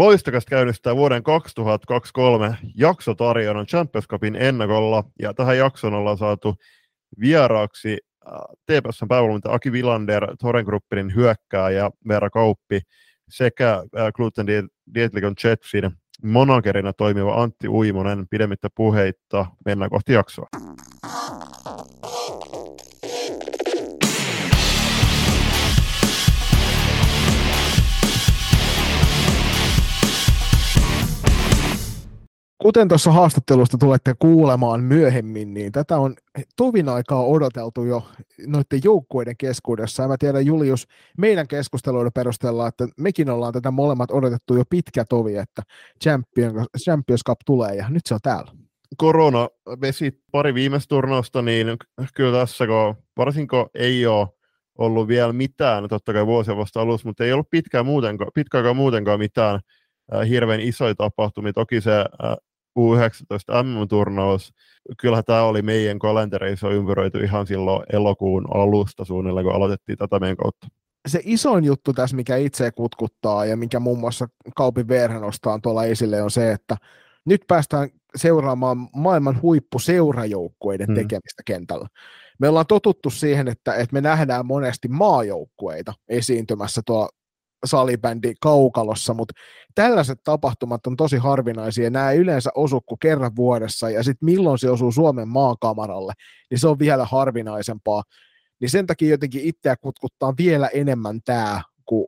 Loistakas käynnistää vuoden 2023 jaksotarjonnan Champions Cupin ennakolla, ja tähän jaksoon ollaan saatu vieraaksi äh, TPSn päävalmentaja Aki Villander, Toren Gruppinin hyökkääjä Veera Kauppi sekä äh, Gluten Dietlikon Jetsin monagerina toimiva Antti Uimonen pidemmittä puheitta. Mennään kohti jaksoa. Kuten tuossa haastattelusta tulette kuulemaan myöhemmin, niin tätä on tovin aikaa odoteltu jo noiden joukkueiden keskuudessa. Ja mä tiedän Julius meidän keskusteluiden perusteella, että mekin ollaan tätä molemmat odotettu jo pitkä tovi, että Champions, Champions Cup tulee ja nyt se on täällä. Korona vesi pari viimeistä turnausta, niin kyllä tässä kun varsinko ei ole ollut vielä mitään, totta kai vuosia vasta alussa, mutta ei ollut pitkään muutenkaan, pitkään muutenkaan mitään äh, hirveän isoja tapahtumia. Toki se äh, U19 MM-turnaus, kyllähän tämä oli meidän kalentereissa ympäröity ihan silloin elokuun alusta suunnilleen, kun aloitettiin tätä meidän kautta. Se isoin juttu tässä, mikä itse kutkuttaa ja mikä muun muassa Kaupin Verhän nostaa tuolla esille, on se, että nyt päästään seuraamaan maailman huippuseurajoukkueiden hmm. tekemistä kentällä. Me ollaan totuttu siihen, että, että me nähdään monesti maajoukkueita esiintymässä tuolla salibändi kaukalossa, mutta tällaiset tapahtumat on tosi harvinaisia. Nämä yleensä osu kuin kerran vuodessa, ja sitten milloin se osuu Suomen maakamaralle, niin se on vielä harvinaisempaa. Niin sen takia jotenkin itseä kutkuttaa vielä enemmän tämä, kuin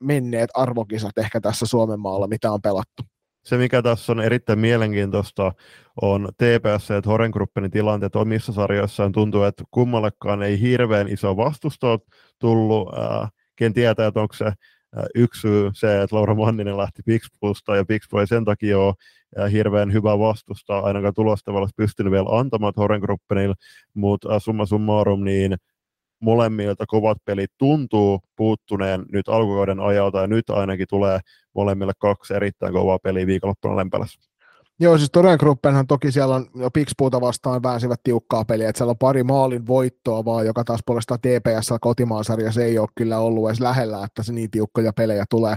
menneet arvokisat ehkä tässä Suomen maalla, mitä on pelattu. Se, mikä tässä on erittäin mielenkiintoista, on TPS ja Horen Gruppenin tilanteet omissa sarjoissaan. Tuntuu, että kummallekaan ei hirveän iso vastusto tullut. Ken tietää, että onko se Yksi syy se, että Laura Manninen lähti Pixpusta ja Pixpu ei sen takia ole hirveän hyvä vastusta, ainakaan tulostavalla pystynyt vielä antamaan Horengruppenille, mutta summa summarum, niin molemmilta kovat pelit tuntuu puuttuneen nyt alkukauden ajalta, ja nyt ainakin tulee molemmille kaksi erittäin kovaa peliä viikonloppuna Lempälässä. Joo, siis Toren Gruppenhan toki siellä on jo Pixpuuta vastaan väänsivät tiukkaa peliä, että siellä on pari maalin voittoa vaan, joka taas puolestaan TPS kotimaansarjassa ei ole kyllä ollut edes lähellä, että se niin tiukkoja pelejä tulee.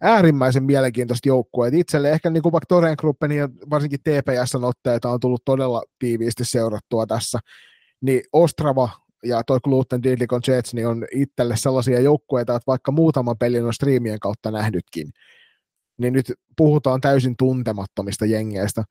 Äärimmäisen mielenkiintoista joukkueet. Itselle ehkä niin kuin vaikka Toren Gruppenin ja varsinkin TPSn otteita on tullut todella tiiviisti seurattua tässä, niin Ostrava ja toi Gluten Didlikon Jets niin on itselle sellaisia joukkueita, että vaikka muutama pelin on striimien kautta nähnytkin, niin nyt puhutaan täysin tuntemattomista jengeistä.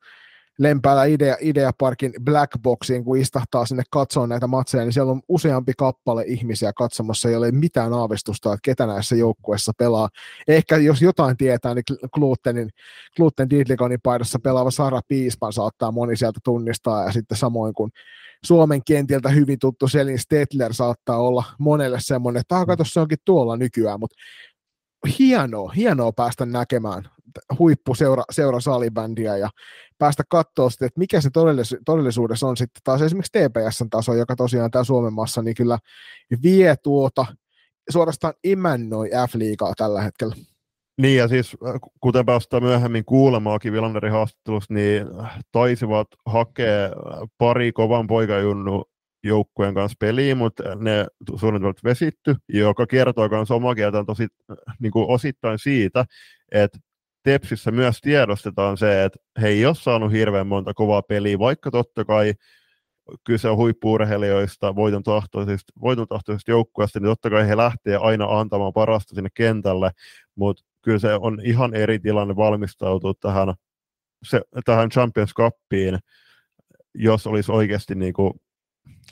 Lempäällä Idea, Idea Parkin Blackboxiin, kun istahtaa sinne katsoa näitä matseja, niin siellä on useampi kappale ihmisiä katsomassa, ei ole mitään aavistusta, että ketä näissä joukkueissa pelaa. Ehkä jos jotain tietää, niin Glutenin, Gluten Didlikonin paidassa pelaava Sara Piispan saattaa moni sieltä tunnistaa, ja sitten samoin kuin Suomen kentiltä hyvin tuttu Selin Stetler saattaa olla monelle semmoinen, että ah, kato, se onkin tuolla nykyään, mutta hienoa, hienoa päästä näkemään huippuseura seura salibändiä ja päästä katsoa sitten, että mikä se todellis- todellisuudessa on sitten taas esimerkiksi TPSn taso, joka tosiaan tämä Suomen massa niin kyllä vie tuota, suorastaan imännoi F-liigaa tällä hetkellä. Niin ja siis äh, kuten päästään myöhemmin kuulemaakin Villanderin haastattelussa, niin taisivat hakea pari kovan poikajunnu joukkueen kanssa peliin, mutta ne suunnitelmat vesitty, joka kertoo myös omaa kieltään tosi niin kuin osittain siitä, että Tepsissä myös tiedostetaan se, että he ei ole saanut hirveän monta kovaa peliä, vaikka totta kai kyse on huippuurheilijoista, voiton tahtoisista, voiton tahtoisista joukkueesta, niin totta kai he lähtee aina antamaan parasta sinne kentälle, mutta kyllä se on ihan eri tilanne valmistautua tähän, se, tähän Champions Cupiin, jos olisi oikeasti niin kuin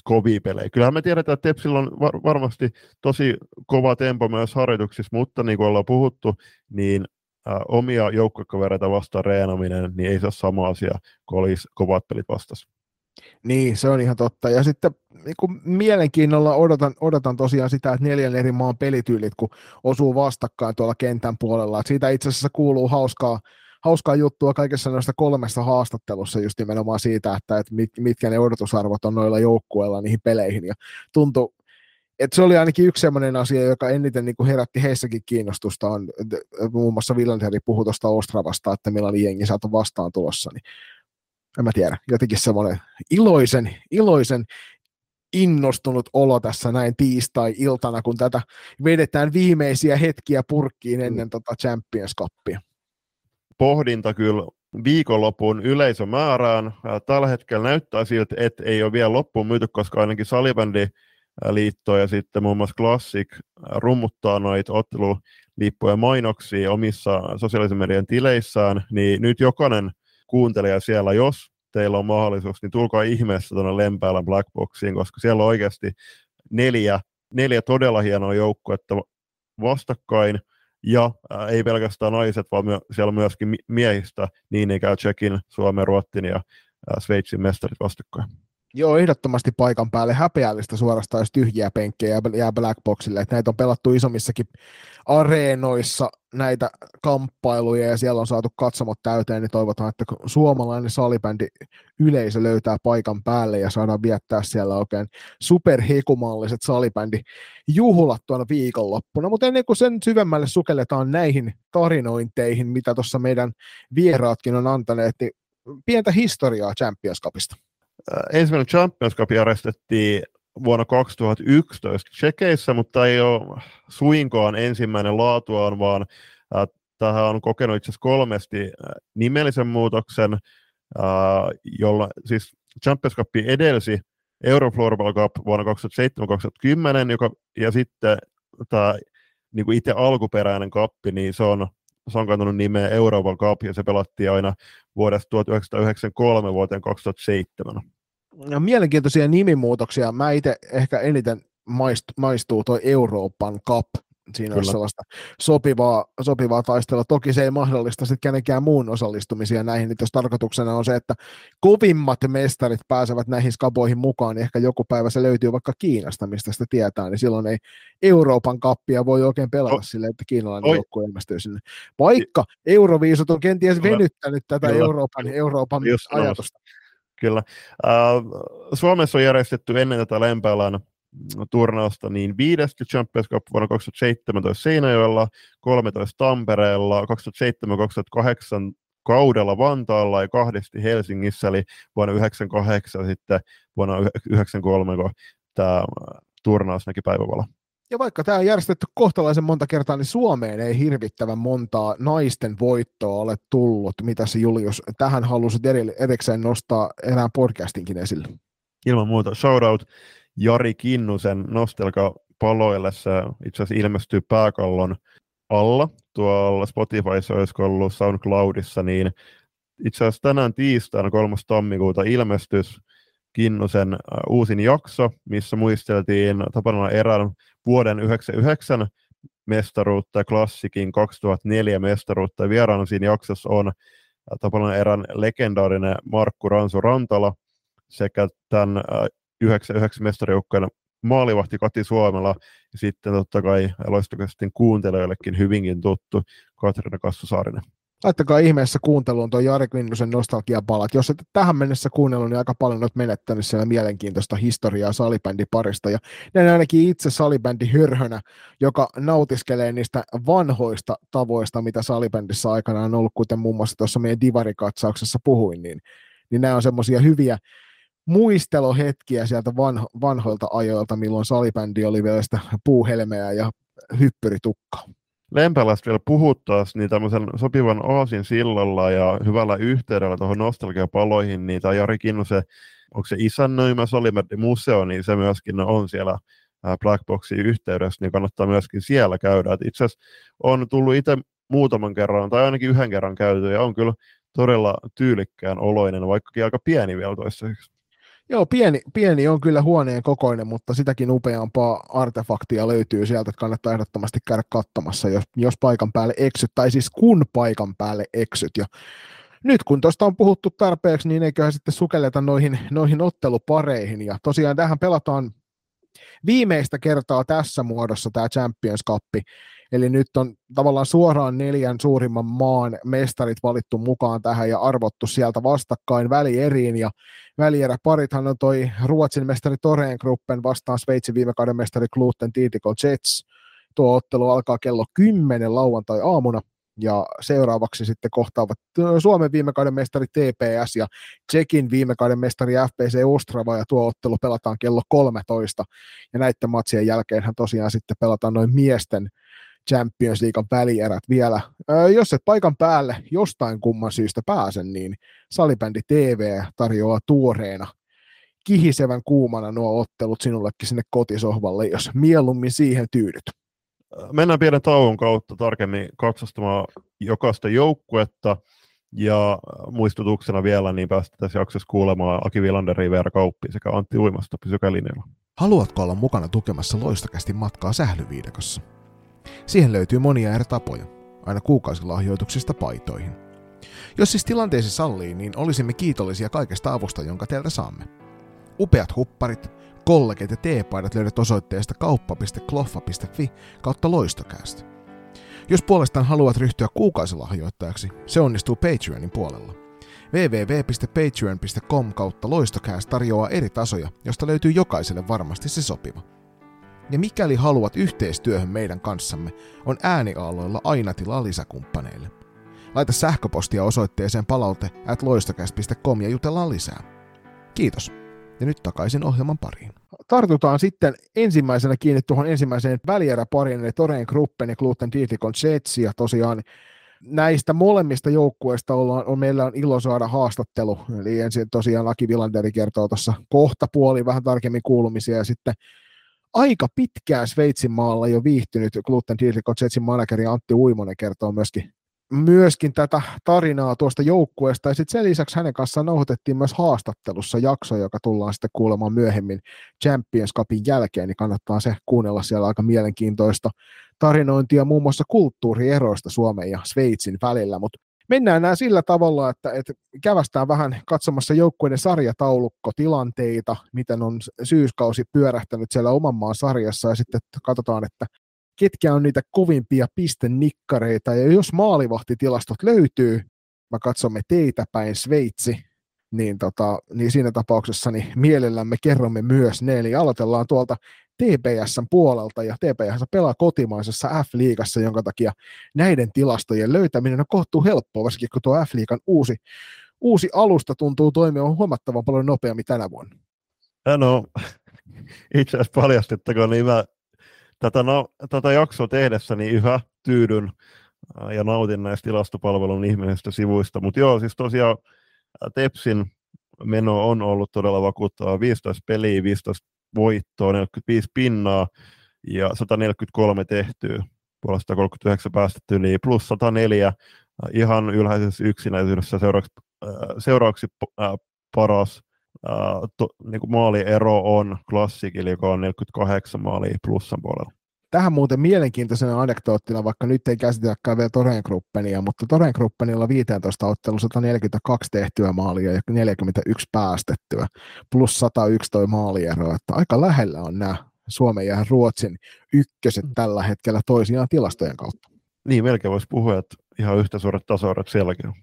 kovia pelejä. Kyllähän me tiedetään, että Tepsillä on var- varmasti tosi kova tempo myös harjoituksissa, mutta niin kuin ollaan puhuttu, niin ä, omia joukkokavereita vastaan reenaminen, niin ei se ole sama asia kuin olisi kovat pelit vastassa. Niin, se on ihan totta. Ja sitten niin kuin mielenkiinnolla odotan, odotan tosiaan sitä, että neljän eri maan pelityylit, kun osuu vastakkain tuolla kentän puolella. Että siitä itse asiassa kuuluu hauskaa, hauskaa juttua kaikessa noista kolmessa haastattelussa just nimenomaan siitä, että, että mit, mitkä ne odotusarvot on noilla joukkueilla niihin peleihin. Ja tuntui, että se oli ainakin yksi sellainen asia, joka eniten niin kuin herätti heissäkin kiinnostusta, on muun muassa Villanderi puhui tuosta Ostravasta, että millainen jengi saatu vastaan tulossa, niin en mä tiedä, jotenkin semmoinen iloisen, iloisen innostunut olo tässä näin tiistai-iltana, kun tätä vedetään viimeisiä hetkiä purkkiin ennen mm. tota Champions Cupia pohdinta kyllä viikonlopun yleisömäärään. Tällä hetkellä näyttää siltä, että ei ole vielä loppuun myyty, koska ainakin salibändi liitto ja sitten muun muassa Classic rummuttaa noita ottelulippuja mainoksia omissa sosiaalisen median tileissään, niin nyt jokainen kuuntelija siellä, jos teillä on mahdollisuus, niin tulkaa ihmeessä tuonne Lempäälän Blackboxiin, koska siellä on oikeasti neljä, neljä todella hienoa joukkuetta vastakkain, ja ää, ei pelkästään naiset, vaan my- siellä on myöskin miehistä, niin käy Tsekin, Suomen, Ruottin ja ää, Sveitsin mestarit vastakkain. Joo, ehdottomasti paikan päälle häpeällistä suorastaan, jos tyhjiä penkkejä jää Blackboxille. Että näitä on pelattu isommissakin areenoissa näitä kamppailuja ja siellä on saatu katsomot täyteen, niin toivotaan, että suomalainen salibändi yleisö löytää paikan päälle ja saadaan viettää siellä oikein superhekumalliset salibändi juhlat tuona viikonloppuna. Mutta ennen kuin sen syvemmälle sukelletaan näihin tarinointeihin, mitä tuossa meidän vieraatkin on antaneet, niin pientä historiaa Champions Cupista. Ensimmäinen Champions Cup järjestettiin vuonna 2011 Tsekeissä, mutta ei ole suinkaan ensimmäinen laatuaan, vaan äh, tähän on kokenut itse asiassa kolmesti äh, nimellisen muutoksen, äh, jolla siis Champions Cup edelsi Eurofloorball Cup vuonna 2007-2010, joka, ja sitten tämä niin itse alkuperäinen kappi, niin se on, se on kantanut nimeä Euroopan Cup, ja se pelattiin aina vuodesta 1993 vuoteen 2007 mielenkiintoisia nimimuutoksia. Mä itse ehkä eniten maistuu, maistuu toi Euroopan Cup. Siinä Kyllä. olisi sellaista sopivaa, sopivaa taistelua. Toki se ei mahdollista sitten kenenkään muun osallistumisia näihin, niin jos tarkoituksena on se, että kovimmat mestarit pääsevät näihin skaboihin mukaan, niin ehkä joku päivä se löytyy vaikka Kiinasta, mistä sitä tietää, niin silloin ei Euroopan kappia voi oikein pelata oh. sille, että kiinalainen joukkue ilmestyy sinne. Vaikka Euroviisut on kenties venyttänyt tätä Kyllä. Euroopan, Euroopan ajatusta. No Kyllä. Uh, Suomessa on järjestetty ennen tätä Lempäälän turnausta niin viidesti Champions Cup vuonna 2017 Seinäjoella, 13 Tampereella, 2007-2008 kaudella Vantaalla ja kahdesti Helsingissä, eli vuonna 1998 sitten vuonna 1993, kun tämä turnaus näki päivävalon. Ja vaikka tämä on järjestetty kohtalaisen monta kertaa, niin Suomeen ei hirvittävän montaa naisten voittoa ole tullut. Mitä se Julius tähän halusit erikseen nostaa erään podcastinkin esille? Ilman muuta. Shoutout Jari Kinnusen Nostelka paloille. Se itse asiassa ilmestyy pääkallon alla tuolla Spotifyssa, olisiko ollut SoundCloudissa, niin itse asiassa tänään tiistaina 3. tammikuuta ilmestys Kinnusen uusin jakso, missä muisteltiin Tapana erään vuoden 1999 mestaruutta ja klassikin 2004 mestaruutta. Vieraana siinä jaksossa on Tapalan erän legendaarinen Markku Ransu Rantala sekä tämän 99 mestarijoukkojen maalivahti Kati Suomela ja sitten totta kai loistokasti kuuntelijoillekin hyvinkin tuttu Katriina Kassusaarinen laittakaa ihmeessä kuunteluun tuo Jari Klinnusen nostalgiapalat. Jos et tähän mennessä kuunnellut, niin aika paljon olet menettänyt siellä mielenkiintoista historiaa salibändiparista. Ja näin ainakin itse salibändi hörhönä, joka nautiskelee niistä vanhoista tavoista, mitä salibändissä aikanaan on ollut, kuten muun muassa tuossa meidän divarikatsauksessa puhuin, niin, niin nämä on semmoisia hyviä muistelohetkiä sieltä vanho, vanhoilta ajoilta, milloin salibändi oli vielä sitä puuhelmeä ja hyppyritukkaa. Lempälästä vielä puhuttaisiin, niin tämmöisen sopivan aasin sillalla ja hyvällä yhteydellä tuohon nostalgiapaloihin, niin tämä Jari Kinnusen, onko se isännöimä Solimerdi museo, niin se myöskin on siellä Blackboxin yhteydessä, niin kannattaa myöskin siellä käydä. Itse asiassa on tullut itse muutaman kerran, tai ainakin yhden kerran käyty, ja on kyllä todella tyylikkään oloinen, vaikkakin aika pieni vielä toistaiseksi. Joo, pieni, pieni on kyllä huoneen kokoinen, mutta sitäkin upeampaa artefaktia löytyy sieltä, että kannattaa ehdottomasti käydä katsomassa, jos, jos paikan päälle eksyt, tai siis kun paikan päälle eksyt. Ja nyt kun tuosta on puhuttu tarpeeksi, niin eiköhän sitten sukelleta noihin, noihin ottelupareihin. Ja tosiaan tähän pelataan viimeistä kertaa tässä muodossa tämä Champions Cup, Eli nyt on tavallaan suoraan neljän suurimman maan mestarit valittu mukaan tähän ja arvottu sieltä vastakkain välieriin. Ja välieräparithan on toi Ruotsin mestari Toreen Gruppen vastaan Sveitsin viime kauden mestari Gluten Titico Jets. Tuo ottelu alkaa kello 10 lauantai-aamuna ja seuraavaksi sitten kohtaavat Suomen viime kauden mestari TPS ja Tsekin viime kauden mestari FPC Ostrava ja tuo ottelu pelataan kello 13 ja näiden matsien jälkeen tosiaan sitten pelataan noin miesten Champions League välierät vielä. Jos et paikan päälle jostain kumman syystä pääse, niin Salibändi TV tarjoaa tuoreena kihisevän kuumana nuo ottelut sinullekin sinne kotisohvalle, jos mieluummin siihen tyydyt. Mennään pienen tauon kautta tarkemmin katsostamaan jokaista joukkuetta. Ja muistutuksena vielä, niin päästä tässä jaksossa kuulemaan Aki Vilanderi, Veera Kauppi sekä Antti Uimasta. Pysykää linjalla. Haluatko olla mukana tukemassa loistakästi matkaa sählyviidakossa? Siihen löytyy monia eri tapoja, aina kuukausilahjoituksista paitoihin. Jos siis tilanteesi sallii, niin olisimme kiitollisia kaikesta avusta, jonka teiltä saamme. Upeat hupparit, kollegit ja teepaidat löydät osoitteesta kauppa.kloffa.fi kautta loistokäästä. Jos puolestaan haluat ryhtyä kuukausilahjoittajaksi, se onnistuu Patreonin puolella. www.patreon.com kautta loistokäästä tarjoaa eri tasoja, josta löytyy jokaiselle varmasti se sopiva. Ja mikäli haluat yhteistyöhön meidän kanssamme, on ääniaaloilla aina tilaa lisäkumppaneille. Laita sähköpostia osoitteeseen palaute at ja jutellaan lisää. Kiitos. Ja nyt takaisin ohjelman pariin. Tartutaan sitten ensimmäisenä kiinni tuohon ensimmäiseen välieräpariin, eli Toreen Gruppen ja Gluten Dietikon Jetsi, ja tosiaan näistä molemmista joukkueista ollaan, on, meillä on ilo saada haastattelu, eli ensin tosiaan Laki Villanderi kertoo tuossa kohta puoli vähän tarkemmin kuulumisia, ja sitten aika pitkään Sveitsin maalla jo viihtynyt Gluten Dietikon Jetsin manageri Antti Uimonen kertoo myöskin myöskin tätä tarinaa tuosta joukkueesta, ja sitten sen lisäksi hänen kanssaan nauhoitettiin myös haastattelussa jakso, joka tullaan sitten kuulemaan myöhemmin Champions Cupin jälkeen, niin kannattaa se kuunnella siellä aika mielenkiintoista tarinointia muun muassa kulttuurieroista Suomen ja Sveitsin välillä, mutta mennään nämä sillä tavalla, että, että kävästään vähän katsomassa joukkueiden sarjataulukkotilanteita, miten on syyskausi pyörähtänyt siellä oman maan sarjassa, ja sitten katsotaan, että ketkä on niitä kovimpia pistennikkareita, ja jos maalivahtitilastot löytyy, mä katsomme teitä päin Sveitsi, niin, tota, niin siinä tapauksessa niin mielellämme kerromme myös ne, eli aloitellaan tuolta TPSn puolelta, ja TPS pelaa kotimaisessa F-liigassa, jonka takia näiden tilastojen löytäminen on kohtuu helppoa, varsinkin kun tuo F-liigan uusi, uusi alusta tuntuu toimia huomattavan paljon nopeammin tänä vuonna. No, itse asiassa paljastettakoon, niin mä tätä, no, tätä jaksoa tehdessä niin yhä tyydyn ja nautin näistä tilastopalvelun ihmisistä sivuista. Mutta joo, siis tosiaan Tepsin meno on ollut todella vakuuttava. 15 peliä, 15 voittoa, 45 pinnaa ja 143 tehtyä, puolesta 39 päästetty, niin plus 104 ihan ylhäisessä yksinäisyydessä seuraavaksi, seuraavaksi paras Uh, to, niin kuin maaliero on klassikilla, joka on 48 maalia plussan puolella. Tähän muuten mielenkiintoisena anekdoottina, vaikka nyt ei käsitelläkään vielä Toreen Gruppenia, mutta Toreen Gruppenilla 15 ottelu 142 tehtyä maalia ja 41 päästettyä, plus 101 toi maaliero, että aika lähellä on nämä Suomen ja Ruotsin ykköset tällä hetkellä toisiaan tilastojen kautta. Niin, melkein voisi puhua, että ihan yhtä suuret tasoerot sielläkin on.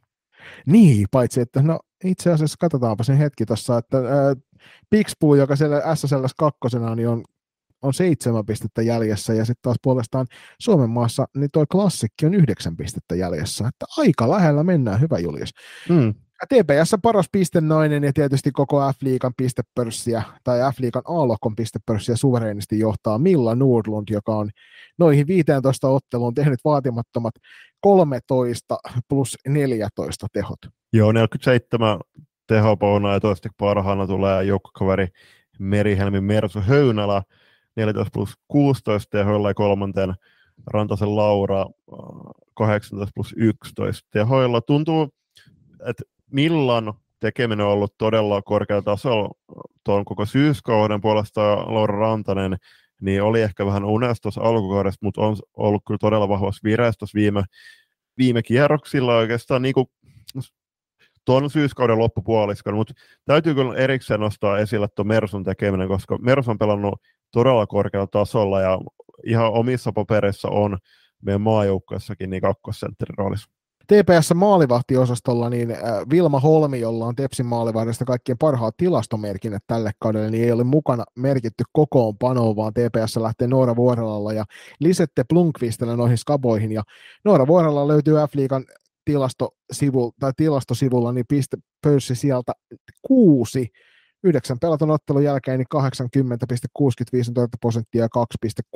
Niin, paitsi että no itse asiassa katsotaanpa sen hetki tuossa, että äh, Pixpuu, joka siellä SSL kakkosena, niin on, on seitsemän pistettä jäljessä, ja sitten taas puolestaan Suomen maassa, niin toi klassikki on yhdeksän pistettä jäljessä, että aika lähellä mennään, hyvä Julius. Mm. TPS paras pistennainen ja tietysti koko F-liigan pistepörssiä tai F-liigan A-lohkon pistepörssiä suvereenisti johtaa Milla Nordlund, joka on noihin 15 otteluun tehnyt vaatimattomat 13 plus 14 tehot. Joo, 47 tehopouna ja toivottavasti parhaana tulee joukkokaveri Merihelmi Mersu Höynälä 14 plus 16 tehoilla ja kolmanten Rantasen Laura 18 äh, plus 11 tehoilla. Tuntuu, että Millan tekeminen on ollut todella korkealla tasolla tuon koko syyskauden puolesta Laura Rantanen niin oli ehkä vähän unestos alkukaudesta, mutta on ollut kyllä todella vahvassa vireessä viime, viime kierroksilla oikeastaan niin kuin tuon syyskauden loppupuoliskon, mutta täytyy kyllä erikseen nostaa esille tuon Mersun tekeminen, koska Mersu on pelannut todella korkealla tasolla ja ihan omissa papereissa on meidän maajoukkuessakin niin kakkosentterin roolissa. TPS maalivahtiosastolla, niin äh, Vilma Holmi, jolla on Tepsin maalivahdista kaikkien parhaat tilastomerkinnät tälle kaudelle, niin ei ole mukana merkitty kokoonpanoon, vaan TPS lähtee Noora Vuorelalla ja Lisette Blunkvistellä noihin skaboihin. Ja Noora Vuorella löytyy F-liigan tilastosivu, tai tilastosivulla niin piste pöyssi sieltä kuusi Yhdeksän pelatun ottelun jälkeen niin 80,65 prosenttia ja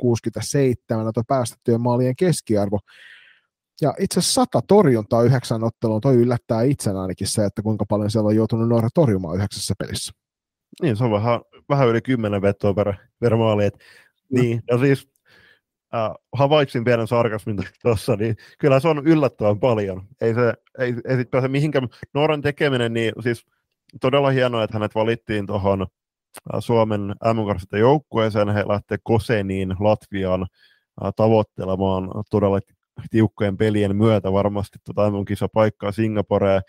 2,67 tuo päästettyjen maalien keskiarvo. Ja itse asiassa sata torjuntaa yhdeksän otteluun, toi yllättää itsen ainakin se, että kuinka paljon siellä on joutunut Norra torjumaan yhdeksässä pelissä. Niin, se on vähän, vähän yli kymmenen vetoa per, per maali. Et, mm. Niin, ja siis äh, havaitsin pienen sarkasmin tuossa, niin kyllä se on yllättävän paljon. Ei se, ei, ei sit pääse mihinkään. Nooran tekeminen, niin siis todella hienoa, että hänet valittiin tuohon äh, Suomen mm joukkueeseen. He lähtee Koseniin Latviaan äh, tavoittelemaan todella tiukkojen pelien myötä varmasti tuota mm paikkaa Singaporeen.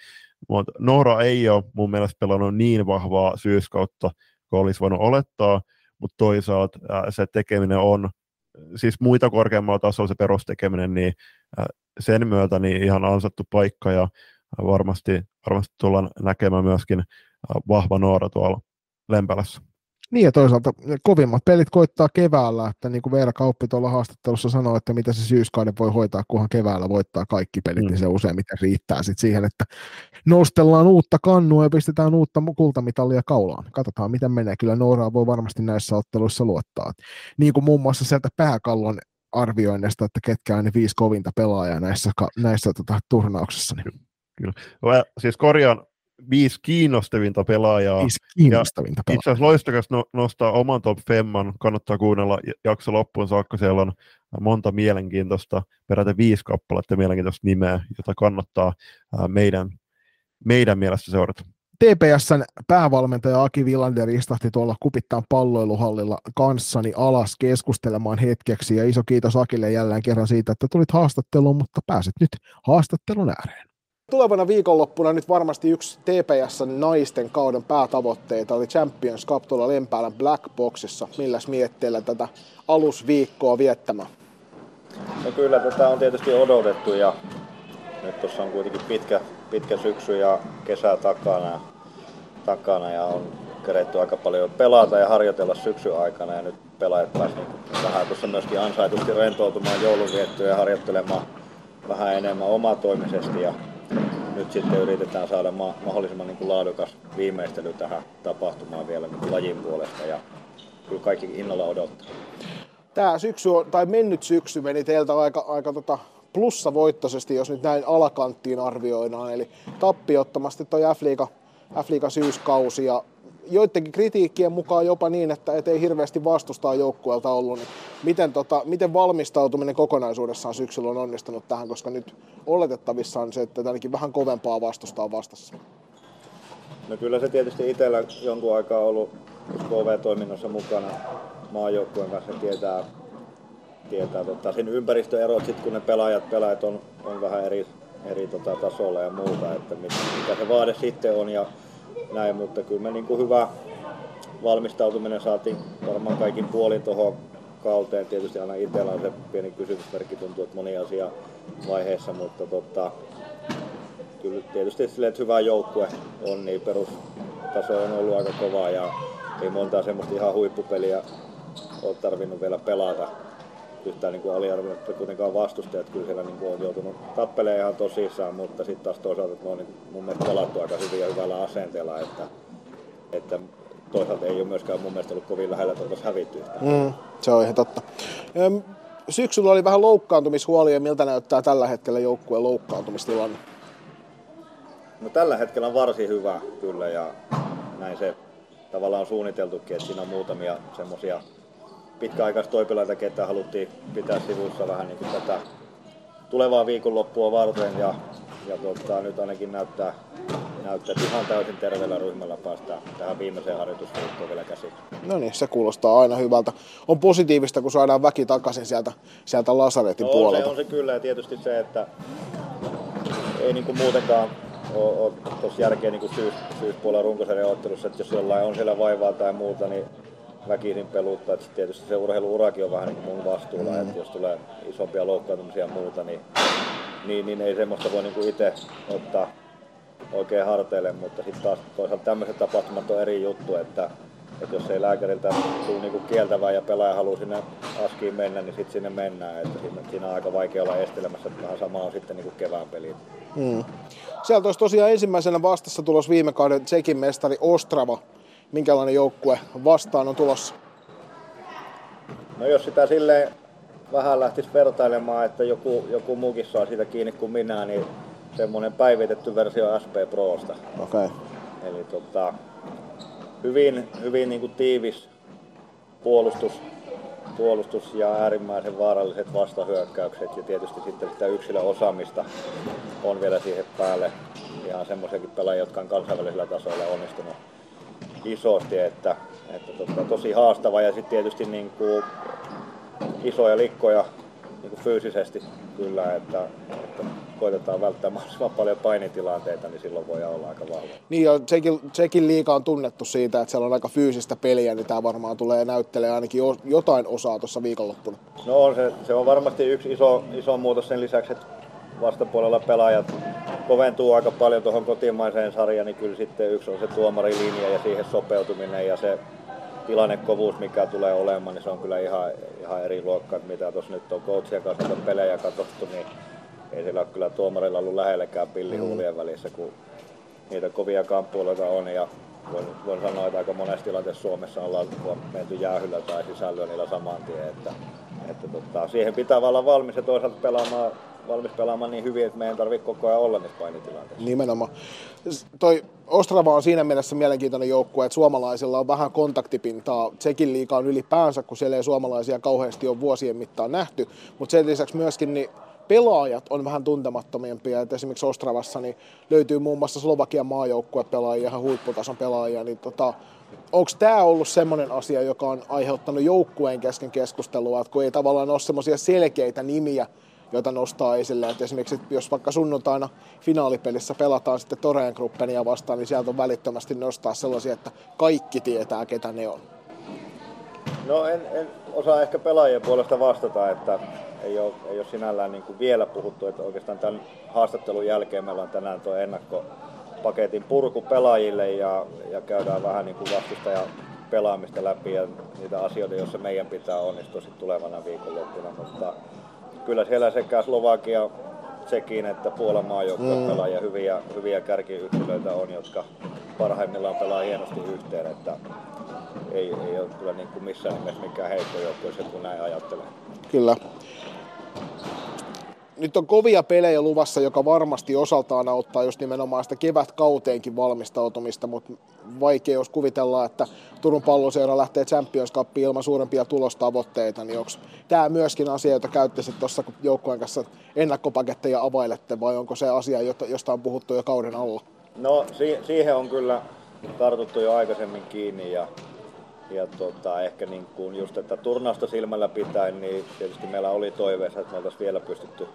Mutta Noora ei ole mun mielestä pelannut niin vahvaa syyskautta kuin olisi voinut olettaa, mutta toisaalta se tekeminen on, siis muita korkeammalla tasolla se perustekeminen, niin sen myötä niin ihan ansattu paikka ja varmasti, varmasti tullaan näkemään myöskin vahva Noora tuolla Lempälässä. Niin ja toisaalta kovimmat pelit koittaa keväällä, että niin kuin Veera Kauppi tuolla haastattelussa sanoi, että mitä se syyskauden voi hoitaa, kunhan keväällä voittaa kaikki pelit, niin mm. niin se useimmiten riittää sitten siihen, että nostellaan uutta kannua ja pistetään uutta kultamitalia kaulaan. Katsotaan, miten menee. Kyllä Nooraa voi varmasti näissä otteluissa luottaa. Niin kuin muun muassa sieltä pääkallon arvioinnista, että ketkä on ne viisi kovinta pelaajaa näissä, näissä tota, turnauksissa. Niin. Kyllä. Siis korjaan viisi kiinnostavinta pelaajaa. Viisi kiinnostavinta pelaajaa. Itse asiassa loistakas no, nostaa oman top femman, kannattaa kuunnella jakso loppuun saakka, siellä on monta mielenkiintoista, peräti viisi kappaletta mielenkiintoista nimeä, jota kannattaa meidän, meidän mielestä seurata. TPSn päävalmentaja Aki Villander istahti tuolla kupittaan palloiluhallilla kanssani alas keskustelemaan hetkeksi ja iso kiitos Akille jälleen kerran siitä, että tulit haastatteluun, mutta pääsit nyt haastattelun ääreen. Tulevana viikonloppuna nyt varmasti yksi TPS naisten kauden päätavoitteita oli Champions Cup tuolla Lempäälän Black Boxissa. Milläs mietteellä tätä alusviikkoa viettämään? No kyllä tätä on tietysti odotettu ja nyt tuossa on kuitenkin pitkä, pitkä syksy ja kesä takana, takana ja on keretty aika paljon pelata ja harjoitella syksyn aikana ja nyt pelaajat pääsivät niin vähän tuossa myöskin ansaitusti rentoutumaan joulunviettoja ja harjoittelemaan vähän enemmän omatoimisesti ja nyt sitten yritetään saada ma- mahdollisimman niin kuin laadukas viimeistely tähän tapahtumaan vielä niin kuin lajin puolesta ja kyllä kaikki innolla odottaa. Tämä syksy on, tai mennyt syksy meni teiltä aika, aika tota plussavoittoisesti, jos nyt näin alakanttiin arvioidaan. Eli tappiottomasti toi F-liiga, F-liiga syyskausi ja joidenkin kritiikkien mukaan jopa niin, että et ei hirveästi vastustaa joukkueelta ollut, niin miten, tota, miten valmistautuminen kokonaisuudessaan syksyllä on onnistunut tähän, koska nyt oletettavissa on se, että ainakin vähän kovempaa vastustaa vastassa? No kyllä se tietysti itsellä jonkun aikaa ollut KV-toiminnassa mukana maajoukkueen kanssa tietää, tietää tota, sen ympäristöerot, sit kun ne pelaajat, pelaajat on, on vähän eri, eri tota, tasolla ja muuta, että mit, mikä se vaade sitten on ja näin, mutta kyllä me niin kuin hyvä valmistautuminen saatiin varmaan kaikin puolin tuohon kauteen. Tietysti aina itsellä on se pieni kysymysmerkki, tuntuu, että moni asia vaiheessa, mutta tota, kyllä tietysti sille, että hyvä joukkue on, niin perustaso on ollut aika kova ja ei montaa semmoista ihan huippupeliä ole tarvinnut vielä pelata yhtään niin aliarvioimatta kuitenkaan vastustajat kyllä siellä niin kuin on joutunut tappelemaan ihan tosissaan, mutta sitten taas toisaalta ne on niin mun mielestä pelattu aika hyvin ja hyvällä asenteella, että, että toisaalta ei ole myöskään mun mielestä ollut kovin lähellä, että hävitty mm, se on ihan totta. Syksyllä oli vähän loukkaantumishuolia, miltä näyttää tällä hetkellä joukkueen loukkaantumistilanne? No tällä hetkellä on varsin hyvä kyllä ja näin se tavallaan on suunniteltukin, että siinä on muutamia semmoisia pitkäaikaistoipilaita, ketä haluttiin pitää sivussa vähän niin kuin tätä tulevaa viikonloppua varten ja, ja tota, nyt ainakin näyttää, näyttää, että ihan täysin terveellä ryhmällä päästään tähän viimeiseen harjoitusviikkoon vielä käsin. No niin, se kuulostaa aina hyvältä. On positiivista, kun saadaan väki takaisin sieltä, sieltä Lasaretin no, puolelta. Se on se kyllä ja tietysti se, että ei niin kuin muutenkaan ole tuossa järkeä niin syys, syyspuolella runkosarjan ottelussa, että jos jollain on siellä vaivaa tai muuta, niin väkisin peluttaa. Että tietysti se urheiluurakin on vähän niin kuin mun vastuulla, mm. että jos tulee isompia loukkaantumisia ja muuta, niin, niin, niin ei semmoista voi niin itse ottaa oikein harteille, mutta sitten taas toisaalta tämmöiset tapahtumat on eri juttu, että, että jos ei lääkäriltä tule niinku kieltävää ja pelaaja haluaa sinne askiin mennä, niin sitten sinne mennään. Että siinä, siinä on aika vaikea olla estelemässä, että vähän sama on sitten niinku kevään peliin. Mm. Sieltä olisi tosiaan ensimmäisenä vastassa tulos viime kauden Tsekin mestari Ostrava, minkälainen joukkue vastaan on tulossa? No jos sitä silleen vähän lähtisi vertailemaan, että joku, joku muukin saa siitä kiinni kuin minä, niin semmoinen päivitetty versio SP Prosta. Okei. Okay. Eli tota, hyvin, hyvin niin kuin tiivis puolustus, puolustus ja äärimmäisen vaaralliset vastahyökkäykset ja tietysti sitten sitä yksilöosaamista on vielä siihen päälle. Ihan semmoisiakin pelaajia, jotka on kansainvälisellä tasolla onnistunut isosti, että, että tota, tosi haastava ja sitten tietysti niin kuin isoja likkoja niin kuin fyysisesti kyllä, että, että koitetaan välttää mahdollisimman paljon painitilanteita, niin silloin voi olla aika vahva. Niin ja Tsekin, Tsekin liika on tunnettu siitä, että siellä on aika fyysistä peliä, niin tämä varmaan tulee näyttelee ainakin jotain osaa tuossa viikonloppuna. No on se, se on varmasti yksi iso, iso muutos sen lisäksi, että vastapuolella pelaajat koventuu aika paljon tuohon kotimaiseen sarjaan, niin kyllä sitten yksi on se tuomarilinja ja siihen sopeutuminen ja se tilannekovuus, mikä tulee olemaan, niin se on kyllä ihan, ihan eri luokkaa, mitä tuossa nyt on coachien kanssa pelejä katsottu, niin ei siellä ole kyllä tuomarilla ollut lähellekään pillihuulien mm. välissä, kun niitä kovia kamppuiluita on ja voin, voin sanoa, että aika monessa tilanteessa Suomessa ollaan menty jäähyllä tai sisällönnillä saman tien, että, että tota, siihen pitää olla valmis ja toisaalta pelaamaan valmis pelaamaan niin hyvin, että meidän tarvitse koko ajan olla niissä painitilanteissa. Nimenomaan. Toi Ostrava on siinä mielessä mielenkiintoinen joukkue, että suomalaisilla on vähän kontaktipintaa. Tsekin liikaa on ylipäänsä, kun siellä ei suomalaisia kauheasti ole vuosien mittaan nähty, mutta sen lisäksi myöskin niin pelaajat on vähän tuntemattomimpia. Et esimerkiksi Ostravassa niin löytyy muun muassa Slovakian maajoukkuepelaajia, ihan huipputason pelaajia. Niin tota, Onko tämä ollut semmoinen asia, joka on aiheuttanut joukkueen kesken keskustelua, että kun ei tavallaan ole selkeitä nimiä, joita nostaa esille. Et esimerkiksi jos vaikka sunnuntaina finaalipelissä pelataan sitten Toreen Gruppenia vastaan, niin sieltä on välittömästi nostaa sellaisia, että kaikki tietää, ketä ne on. No en, en osaa ehkä pelaajien puolesta vastata, että ei ole, ei ole sinällään niin kuin vielä puhuttu, että oikeastaan tämän haastattelun jälkeen meillä on tänään tuo ennakkopaketin purku pelaajille ja, ja käydään vähän niin kuin vastustaja pelaamista läpi ja niitä asioita, joissa meidän pitää onnistua sitten tulevana viikonloppuna, mutta kyllä siellä sekä Slovakia, Tsekin että Puolan maajoukkojen mm. pelaajia hyviä, hyviä kärkiyksilöitä on, jotka parhaimmillaan pelaa hienosti yhteen, että ei, ei ole kyllä niin kuin missään nimessä mikään heikko joukkue, kun näin ajattelee. Kyllä nyt on kovia pelejä luvassa, joka varmasti osaltaan auttaa just nimenomaan sitä kevätkauteenkin valmistautumista, mutta vaikea jos kuvitella, että Turun palloseura lähtee Champions Cupiin ilman suurempia tulostavoitteita, niin onko tämä myöskin asia, jota käyttäisit tuossa joukkueen kanssa ennakkopaketteja availette, vai onko se asia, josta on puhuttu jo kauden alla? No si- siihen on kyllä tartuttu jo aikaisemmin kiinni ja ja tota, ehkä niin kuin just, että turnausta silmällä pitäen, niin tietysti meillä oli toiveessa, että me oltaisiin vielä pystytty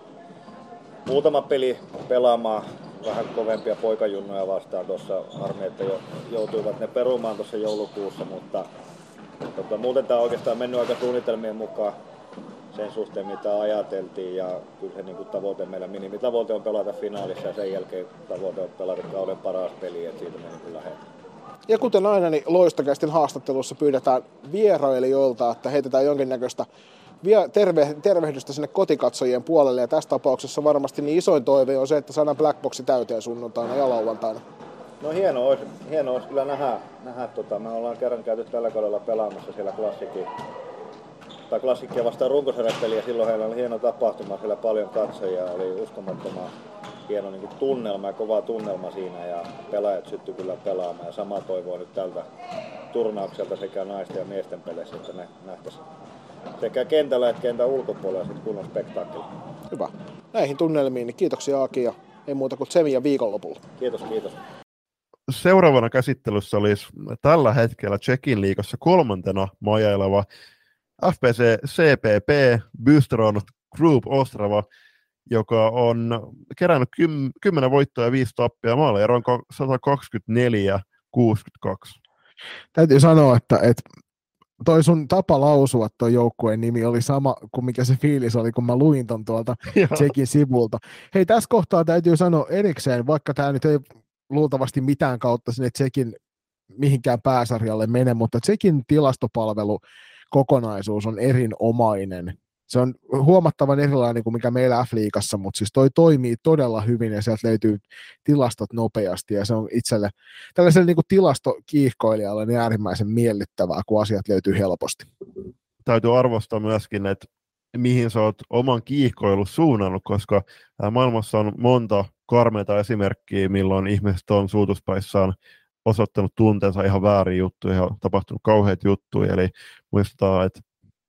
muutama peli pelaamaan vähän kovempia poikajunnoja vastaan tuossa. Että jo, joutuivat ne perumaan tuossa joulukuussa, mutta tota, muuten tämä on oikeastaan mennyt aika suunnitelmien mukaan sen suhteen, mitä ajateltiin. Ja kyllä se niin kuin tavoite meillä, minimitavoite on pelata finaalissa ja sen jälkeen tavoite on pelata kauden paras peli, että siitä me niin lähdetään. Ja kuten aina, niin Loistokästin haastattelussa pyydetään vierailijoilta, että heitetään jonkinnäköistä terve, tervehdystä sinne kotikatsojien puolelle. Ja tässä tapauksessa varmasti niin isoin toive on se, että saadaan Blackboxi täyteen sunnuntaina ja lauantaina. No hieno olisi, hieno olisi kyllä nähdä, nähdä tota, me ollaan kerran käyty tällä kaudella pelaamassa siellä klassikin tai klassikkia vastaan runkosarjapeliä. Silloin heillä oli hieno tapahtuma, siellä paljon katsojia, oli uskomattoman hieno niin kuin tunnelma ja kova tunnelma siinä ja pelaajat syttyi kyllä pelaamaan ja sama toivoo nyt tältä turnaukselta sekä naisten ja miesten peleissä, että ne nähtäisiin sekä kentällä että kentän ulkopuolella sitten kunnon spektaakkeli. Hyvä. Näihin tunnelmiin niin kiitoksia Aki ja ei muuta kuin Tsemiä viikonlopulla. Kiitos, kiitos. Seuraavana käsittelyssä olisi tällä hetkellä Tsekin liikassa kolmantena majaileva FPC CPP Bystron Group Ostrava, joka on kerännyt 10 voittoa ja 5 tappia. Maaliero on 124-62. Täytyy sanoa, että, että toi sun tapa lausua tuo joukkueen nimi oli sama kuin mikä se fiilis oli, kun mä luin ton tuolta Tsekin sivulta. Hei, tässä kohtaa täytyy sanoa erikseen, vaikka tämä nyt ei luultavasti mitään kautta sinne Tsekin mihinkään pääsarjalle mene, mutta Tsekin tilastopalvelu kokonaisuus on erinomainen se on huomattavan erilainen kuin mikä meillä F-liigassa, mutta siis toi toimii todella hyvin ja sieltä löytyy tilastot nopeasti ja se on itselle tällaiselle niin tilastokiihkoilijalle niin äärimmäisen miellyttävää, kun asiat löytyy helposti. Täytyy arvostaa myöskin, että mihin sä oot oman kiihkoilun suunnannut, koska maailmassa on monta karmeita esimerkkiä, milloin ihmiset on suutuspäissään osoittanut tunteensa ihan väärin juttuja ja tapahtunut kauheita juttuja, eli muistetaan, että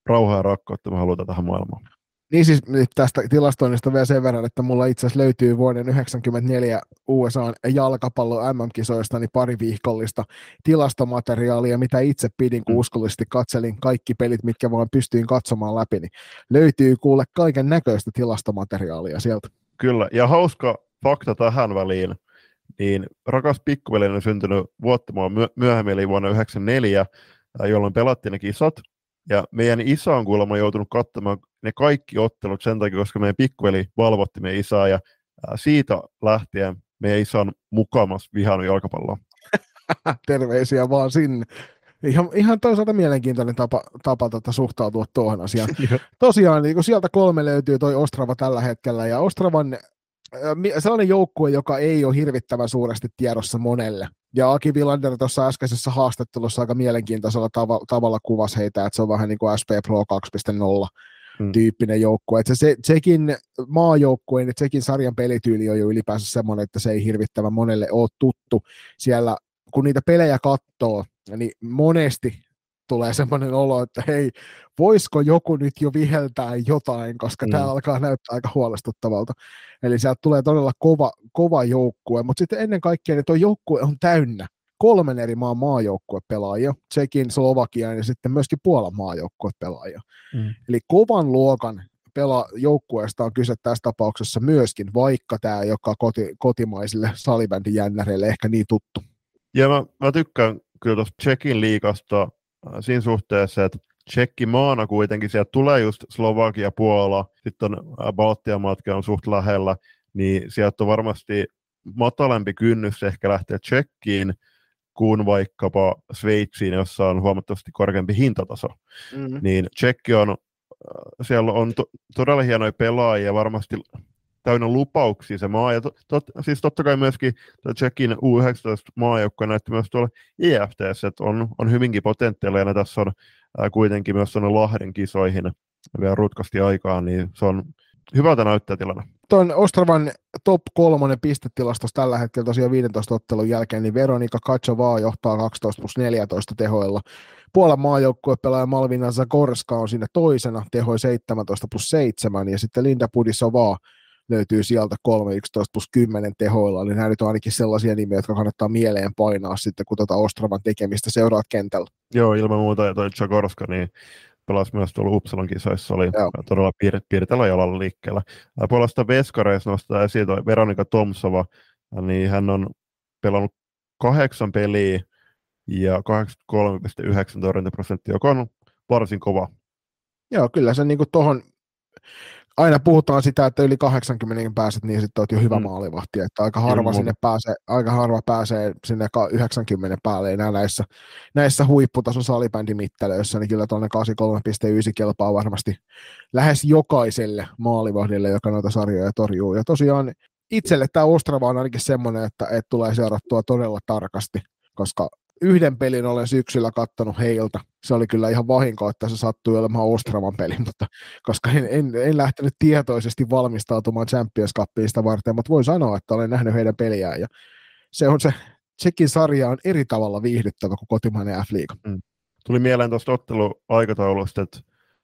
rauhaa ja rakkautta me halutaan tähän maailmaan. Niin siis tästä tilastoinnista vielä sen verran, että mulla itse asiassa löytyy vuoden 1994 USA jalkapallo MM-kisoista niin pari viikollista tilastomateriaalia, mitä itse pidin, kun mm. uskollisesti katselin kaikki pelit, mitkä vaan pystyin katsomaan läpi, niin löytyy kuule kaiken näköistä tilastomateriaalia sieltä. Kyllä, ja hauska fakta tähän väliin, niin rakas pikkuveli on syntynyt vuotta myöhemmin, eli vuonna 1994, jolloin pelattiin ne kisat, ja meidän isä on kuulemma joutunut katsomaan ne kaikki ottelut sen takia, koska meidän pikkuveli valvotti meidän isää, ja siitä lähtien meidän isä on mukamas vihannut jalkapalloa. Terveisiä vaan sinne. Ihan, ihan toisaalta mielenkiintoinen tapa, tapa tota, suhtautua tuohon asiaan. Tosiaan niin sieltä kolme löytyy toi Ostrava tällä hetkellä, ja Ostravan sellainen joukkue, joka ei ole hirvittävän suuresti tiedossa monelle. Ja Aki Villander tuossa äskeisessä haastattelussa aika mielenkiintoisella tav- tavalla kuvasi heitä, että se on vähän niin kuin SP Pro 2.0 hmm. tyyppinen joukkue. Että se, sekin maajoukkueen, että sekin sarjan pelityyli on jo ylipäänsä semmoinen, että se ei hirvittävän monelle ole tuttu. Siellä kun niitä pelejä katsoo, niin monesti tulee semmoinen olo, että hei, voisiko joku nyt jo viheltää jotain, koska mm. tämä alkaa näyttää aika huolestuttavalta. Eli sieltä tulee todella kova, kova joukkue, mutta sitten ennen kaikkea niin tuo joukkue on täynnä kolmen eri maan maajoukkuepelaajia, Tsekin, Slovakian ja sitten myöskin Puolan maajoukkuepelaajia. Mm. Eli kovan luokan pela joukkueesta on kyse tässä tapauksessa myöskin, vaikka tämä joka koti, kotimaisille salibändin jännäreille ehkä niin tuttu. Ja mä, mä tykkään kyllä tuosta Tsekin liikasta siinä suhteessa, että Tsekki maana kuitenkin, sieltä tulee just Slovakia, Puola, sitten on Baltian matka on suht lähellä, niin sieltä on varmasti matalempi kynnys ehkä lähteä Tsekkiin kuin vaikkapa Sveitsiin, jossa on huomattavasti korkeampi hintataso. Mm-hmm. Niin Tsekki on, siellä on to, todella hienoja pelaajia, varmasti täynnä lupauksia se maa. Ja to, tot, siis totta kai myöskin Tsekin U19 maajoukko näytti myös tuolla IFTS, että on, on hyvinkin potentiaalia, ja tässä on ää, kuitenkin myös tuonne Lahden kisoihin vielä rutkasti aikaa, niin se on hyvältä näyttää tilanne. Tuon Ostravan top kolmonen pistetilastossa tällä hetkellä tosiaan 15 ottelun jälkeen, niin Veronika Katsovaa johtaa 12 plus 14 tehoilla. Puolan maajoukkue pelaaja Malvina Zagorska on siinä toisena, tehoi 17 plus 7, ja sitten Linda Pudisovaa löytyy sieltä 3, 11 plus 10 tehoilla, eli nämä nyt on ainakin sellaisia nimiä, jotka kannattaa mieleen painaa sitten, kun tuota Ostravan tekemistä seuraat kentällä. Joo, ilman muuta, ja toi Jagorska, niin pelasi myös tuolla Uppsalan kisoissa, oli Joo. todella piir- piirtellä jalalla liikkeellä. Puolesta Veskareissa nostaa esiin toi Veronika Tomsova, niin hän on pelannut kahdeksan peliä ja 83,9 torjuntaprosenttia, joka on varsin kova. Joo, kyllä se niin tuohon aina puhutaan sitä, että yli 80 pääset, niin sitten olet jo hyvä mm. maalivahti, että aika harva, sinne pääsee, aika harva pääsee sinne 90 päälle enää näissä, näissä huipputason salibändimittelöissä, niin kyllä tuonne 83.9 kelpaa varmasti lähes jokaiselle maalivahdille, joka noita sarjoja torjuu. Ja tosiaan itselle tämä Ostrava on ainakin semmoinen, että, että tulee seurattua todella tarkasti, koska yhden pelin olen syksyllä kattonut heiltä. Se oli kyllä ihan vahinko, että se sattui olemaan Ostravan peli, mutta koska en, en, en lähtenyt tietoisesti valmistautumaan Champions Cupiin sitä varten, mutta voin sanoa, että olen nähnyt heidän peliään ja se on se, sekin sarja on eri tavalla viihdyttävä kuin kotimainen F-liiga. Mm. Tuli mieleen tuosta otteluaikataulusta, että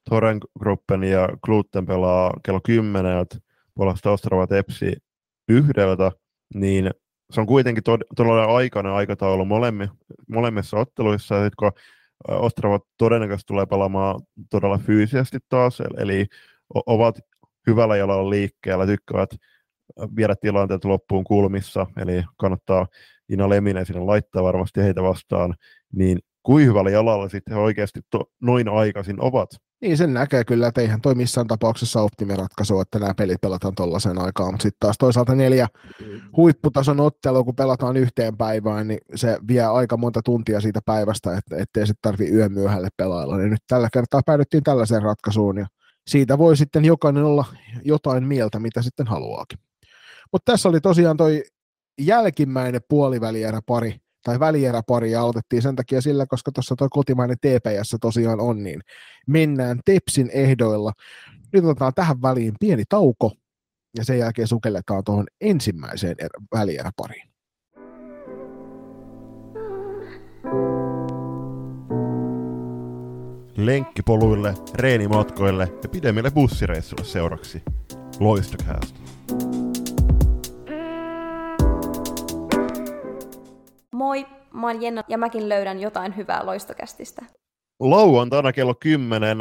Torengruppen ja Gluten pelaa kello 10, että puolesta Ostrava Tepsi yhdeltä, niin se on kuitenkin tod- todella aikainen aikataulu molemmi, molemmissa otteluissa, ja kun Ostrava todennäköisesti tulee pelaamaan todella fyysisesti taas, eli ovat hyvällä jalalla liikkeellä, tykkäävät viedä tilanteet loppuun kulmissa, eli kannattaa Ina Leminen sinne laittaa varmasti heitä vastaan, niin kuin hyvällä jalalla sitten he oikeasti to, noin aikaisin ovat. Niin, sen näkee kyllä, että eihän toi missään tapauksessa optimiratkaisu, että nämä pelit pelataan tuollaiseen aikaan, mutta sitten taas toisaalta neljä huipputason ottelua, kun pelataan yhteen päivään, niin se vie aika monta tuntia siitä päivästä, että ettei sitten tarvi yön myöhälle pelailla. Niin nyt tällä kertaa päädyttiin tällaiseen ratkaisuun, ja siitä voi sitten jokainen olla jotain mieltä, mitä sitten haluaakin. Mutta tässä oli tosiaan toi jälkimmäinen puolivälierä pari, tai välieräpari, ja aloitettiin sen takia sillä, koska tuossa tuo kotimainen TPS tosiaan on, niin mennään Tepsin ehdoilla. Nyt otetaan tähän väliin pieni tauko, ja sen jälkeen sukelletaan tuohon ensimmäiseen er- välieräpariin. lenkkipoluille, reenimatkoille ja pidemmille bussireissuille seuraksi. Loistokäästä. Moi, mä oon Jenna ja mäkin löydän jotain hyvää loistokästistä. Lauantaina kello 10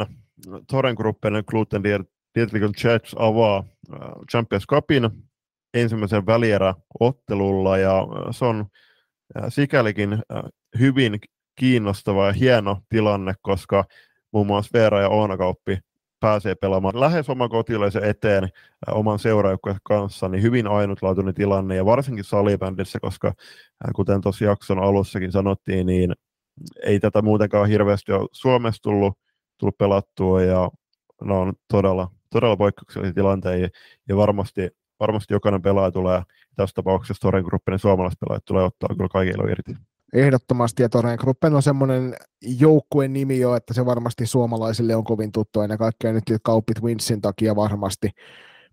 Torengruppen Gluten Dietlikon Church avaa äh, Champions Cupin ensimmäisen välierä-ottelulla ja äh, se on äh, sikälikin hyvin kiinnostava ja hieno tilanne, koska muun muassa Veera ja Oonakauppi pääsee pelaamaan lähes oman kotilaisen eteen äh, oman seuraajoukkueen kanssa, niin hyvin ainutlaatuinen tilanne, ja varsinkin salibändissä, koska äh, kuten tuossa jakson alussakin sanottiin, niin ei tätä muutenkaan hirveästi ole Suomessa tullut, tullut pelattua, ja ne on todella, todella poikkeuksellisia tilanteita, ja varmasti, varmasti jokainen pelaaja tulee, tässä tapauksessa Toren Gruppin suomalaispelaajat tulee ottaa kyllä kaikille irti ehdottomasti, ja Toreen Gruppen on semmoinen joukkueen nimi jo, että se varmasti suomalaisille on kovin tuttu, ennen kaikkea nyt kauppit Winsin takia varmasti,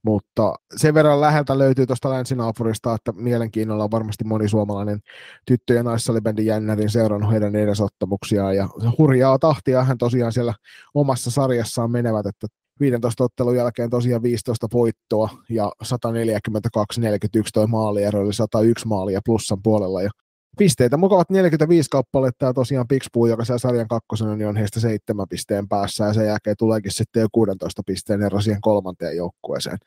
mutta sen verran läheltä löytyy tuosta länsinaapurista, että mielenkiinnolla on varmasti moni suomalainen tyttö- ja naissalibändin jännärin seurannut heidän edesottamuksiaan, ja hurjaa tahtia hän tosiaan siellä omassa sarjassaan menevät, että 15 ottelun jälkeen tosiaan 15 voittoa ja 142-41 toi maaliero, eli 101 maalia plussan puolella, ja pisteitä mukavat 45 kappaletta ja tosiaan Pixpuu, joka siellä sarjan kakkosena, niin on heistä seitsemän pisteen päässä ja sen jälkeen tuleekin sitten jo 16 pisteen ero siihen kolmanteen joukkueeseen.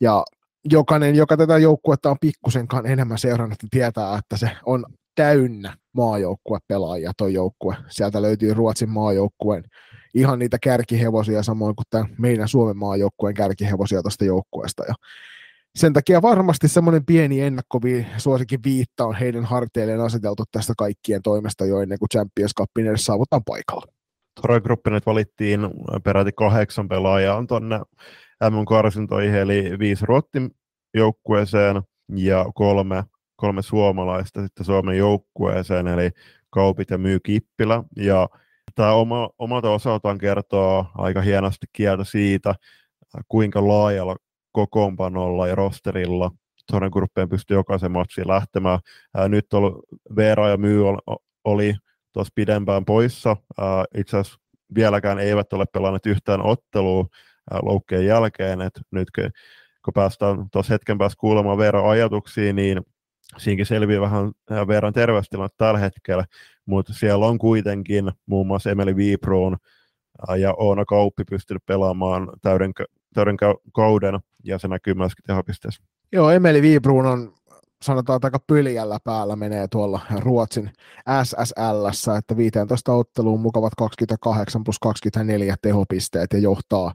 Ja jokainen, joka tätä joukkuetta on pikkusenkaan enemmän seurannut, niin tietää, että se on täynnä maajoukkuepelaajia tuo joukkue. Sieltä löytyy Ruotsin maajoukkueen ihan niitä kärkihevosia, samoin kuin tämän meidän Suomen maajoukkueen kärkihevosia tuosta joukkueesta. Ja sen takia varmasti semmoinen pieni ennakkovi suosikin viitta on heidän harteilleen aseteltu tästä kaikkien toimesta jo ennen kuin Champions Cupin edes saavutaan paikalla. Toro nyt valittiin peräti kahdeksan pelaajaa tuonne M-karsintoihin, eli viisi Ruottin joukkueeseen ja kolme, kolme suomalaista sitten Suomen joukkueeseen, eli Kaupit ja Myy Kippilä. Ja tämä oma, omalta osaltaan kertoo aika hienosti kieltä siitä, kuinka laajalla kokoonpanolla ja rosterilla Gruppeen pystyi jokaisen matsiin lähtemään. Ää, nyt oli, Veera ja Myy oli, oli tuossa pidempään poissa. Ää, itse asiassa vieläkään eivät ole pelanneet yhtään ottelua loukkeen jälkeen. Et nyt kun päästään tuossa hetken päästä kuulemaan Veeran ajatuksia, niin siinäkin selviää vähän Veeran terveystilanne tällä hetkellä, mutta siellä on kuitenkin muun muassa Emeli Viiproon ja Oona Kauppi pystynyt pelaamaan täyden, täyden kauden ja se näkyy myöskin tehopisteessä. Joo, Emeli Viibruun on sanotaan aika pyljällä päällä menee tuolla Ruotsin SSL, että 15 otteluun mukavat 28 plus 24 tehopisteet ja johtaa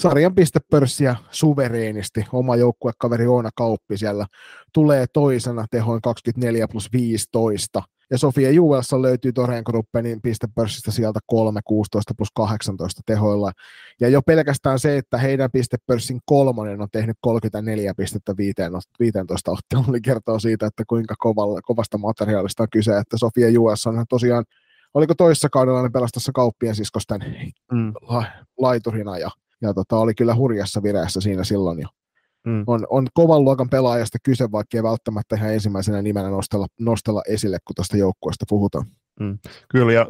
sarjan pistepörssiä suvereenisti. Oma joukkuekaveri Oona Kauppi siellä tulee toisena tehoin 24 plus 15 ja Sofia Juvelsa löytyy Toreen Gruppenin pistepörssistä sieltä 3, 16 plus 18 tehoilla. Ja jo pelkästään se, että heidän pistepörssin kolmonen on tehnyt 34 pistettä 15 otteluun, niin kertoo siitä, että kuinka kovalla, kovasta materiaalista on kyse. Että Sofia Juvelsa on tosiaan, oliko toissa kaudella ne pelastassa kauppien siskosten mm. la, laiturina ja, ja tota, oli kyllä hurjassa vireessä siinä silloin jo. Mm. On, on kovan luokan pelaajasta kyse, vaikka ei välttämättä ihan ensimmäisenä nimenä nostella, nostella esille, kun tuosta joukkueesta puhutaan. Mm. Kyllä, ja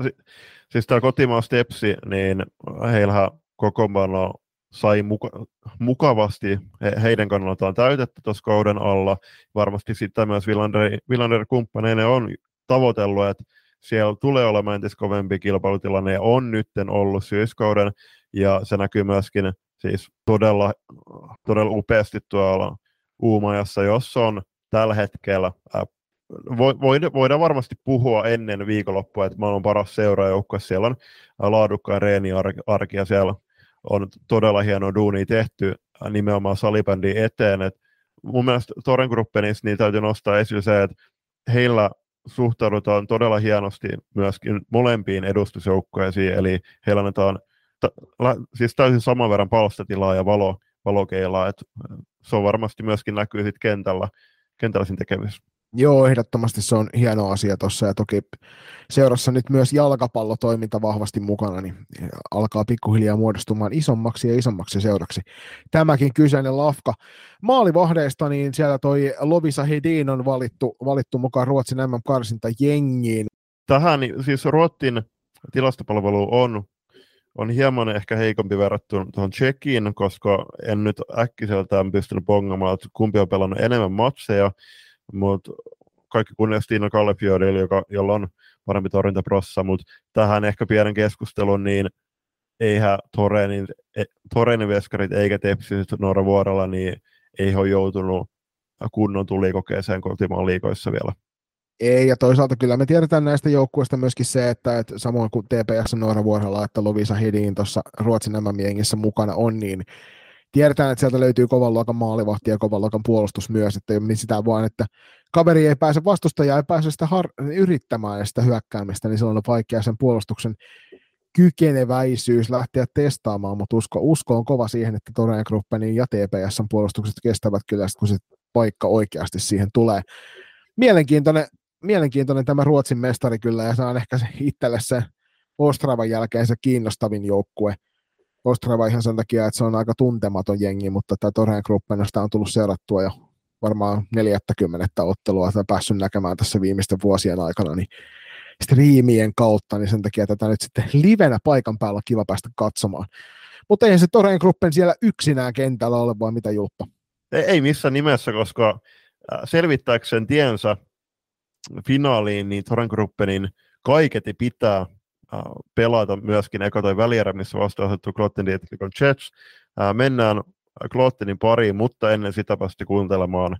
siis tämä kotimaan Stepsi, niin heillähän kokoonpano sai muka- mukavasti he, heidän kannaltaan täytettä tuossa kauden alla. Varmasti sitten myös Villander, Villander on tavoitellut, että siellä tulee olemaan entistä kovempi kilpailutilanne ja on nytten ollut syyskauden ja se näkyy myöskin siis todella, todella upeasti tuolla Uumajassa, jossa on tällä hetkellä ää, voidaan varmasti puhua ennen viikonloppua, että maailman paras seuraajoukkue. Siellä on laadukkaan reeniarki ja siellä on todella hieno duuni tehty nimenomaan salibändin eteen. Et mun mielestä Toren Gruppenissa niin täytyy nostaa esille se, että heillä suhtaudutaan todella hienosti myöskin molempiin edustusjoukkoisiin, eli heillä annetaan siis täysin saman verran palstatilaa ja valo, valokeilaa, että se on varmasti myöskin näkyy sitten kentällä, kentällä siinä tekemisessä. Joo, ehdottomasti se on hieno asia tuossa ja toki seurassa nyt myös jalkapallotoiminta vahvasti mukana, niin alkaa pikkuhiljaa muodostumaan isommaksi ja isommaksi seuraksi. Tämäkin kyseinen lafka. Maalivahdeista, niin siellä toi Lovisa Hedin on valittu, valittu mukaan Ruotsin MM-karsinta jengiin. Tähän siis Ruotsin tilastopalvelu on, on hieman ehkä heikompi verrattuna tuohon Tsekiin, koska en nyt äkkiseltään pystynyt bongamaan, että kumpi on pelannut enemmän matseja, mutta kaikki kunnia Stina Kallefjordille, joka, jolla on parempi torjuntaprossa, mutta tähän ehkä pienen keskustelun, niin eihän Torenin, e, Torenin veskarit eikä Tepsiset Noora Vuorolla, niin ei ole joutunut kunnon tulikokeeseen kotimaan liikoissa vielä. Ei, ja toisaalta kyllä me tiedetään näistä joukkueista myöskin se, että, että samoin kuin TPS Noora Vuorolla, että Lovisa Hedin tuossa Ruotsin mm mukana on, niin tiedetään, että sieltä löytyy kovan luokan maalivahti ja kovan luokan puolustus myös, että ei niin sitä vaan, että kaveri ei pääse, vastustaja ei pääse sitä har- yrittämään sitä hyökkäämistä, niin silloin on vaikea sen puolustuksen kykeneväisyys lähteä testaamaan, mutta usko, usko on kova siihen, että Toreen Gruppenin ja TPSn puolustukset kestävät kyllä, kun se paikka oikeasti siihen tulee. Mielenkiintoinen, mielenkiintoinen tämä Ruotsin mestari kyllä, ja se on ehkä se itselle se Ostravan jälkeen se kiinnostavin joukkue – Ostrava ihan sen takia, että se on aika tuntematon jengi, mutta tämä Toreen Gruppenasta on tullut seurattua jo varmaan 40 ottelua, että päässyt näkemään tässä viimeisten vuosien aikana, niin striimien kautta, niin sen takia tätä nyt sitten livenä paikan päällä on kiva päästä katsomaan. Mutta eihän se Toreen Gruppen siellä yksinään kentällä ole, vai mitä Julppa? Ei, ei missään nimessä, koska selvittääkseen tiensä finaaliin, niin Toreen Gruppenin kaiketi pitää Äh, pelata myöskin eka toi välierä, missä vastaanotettu Klotten Dietikon Jets. Äh, mennään Klottenin pariin, mutta ennen sitä päästi kuuntelemaan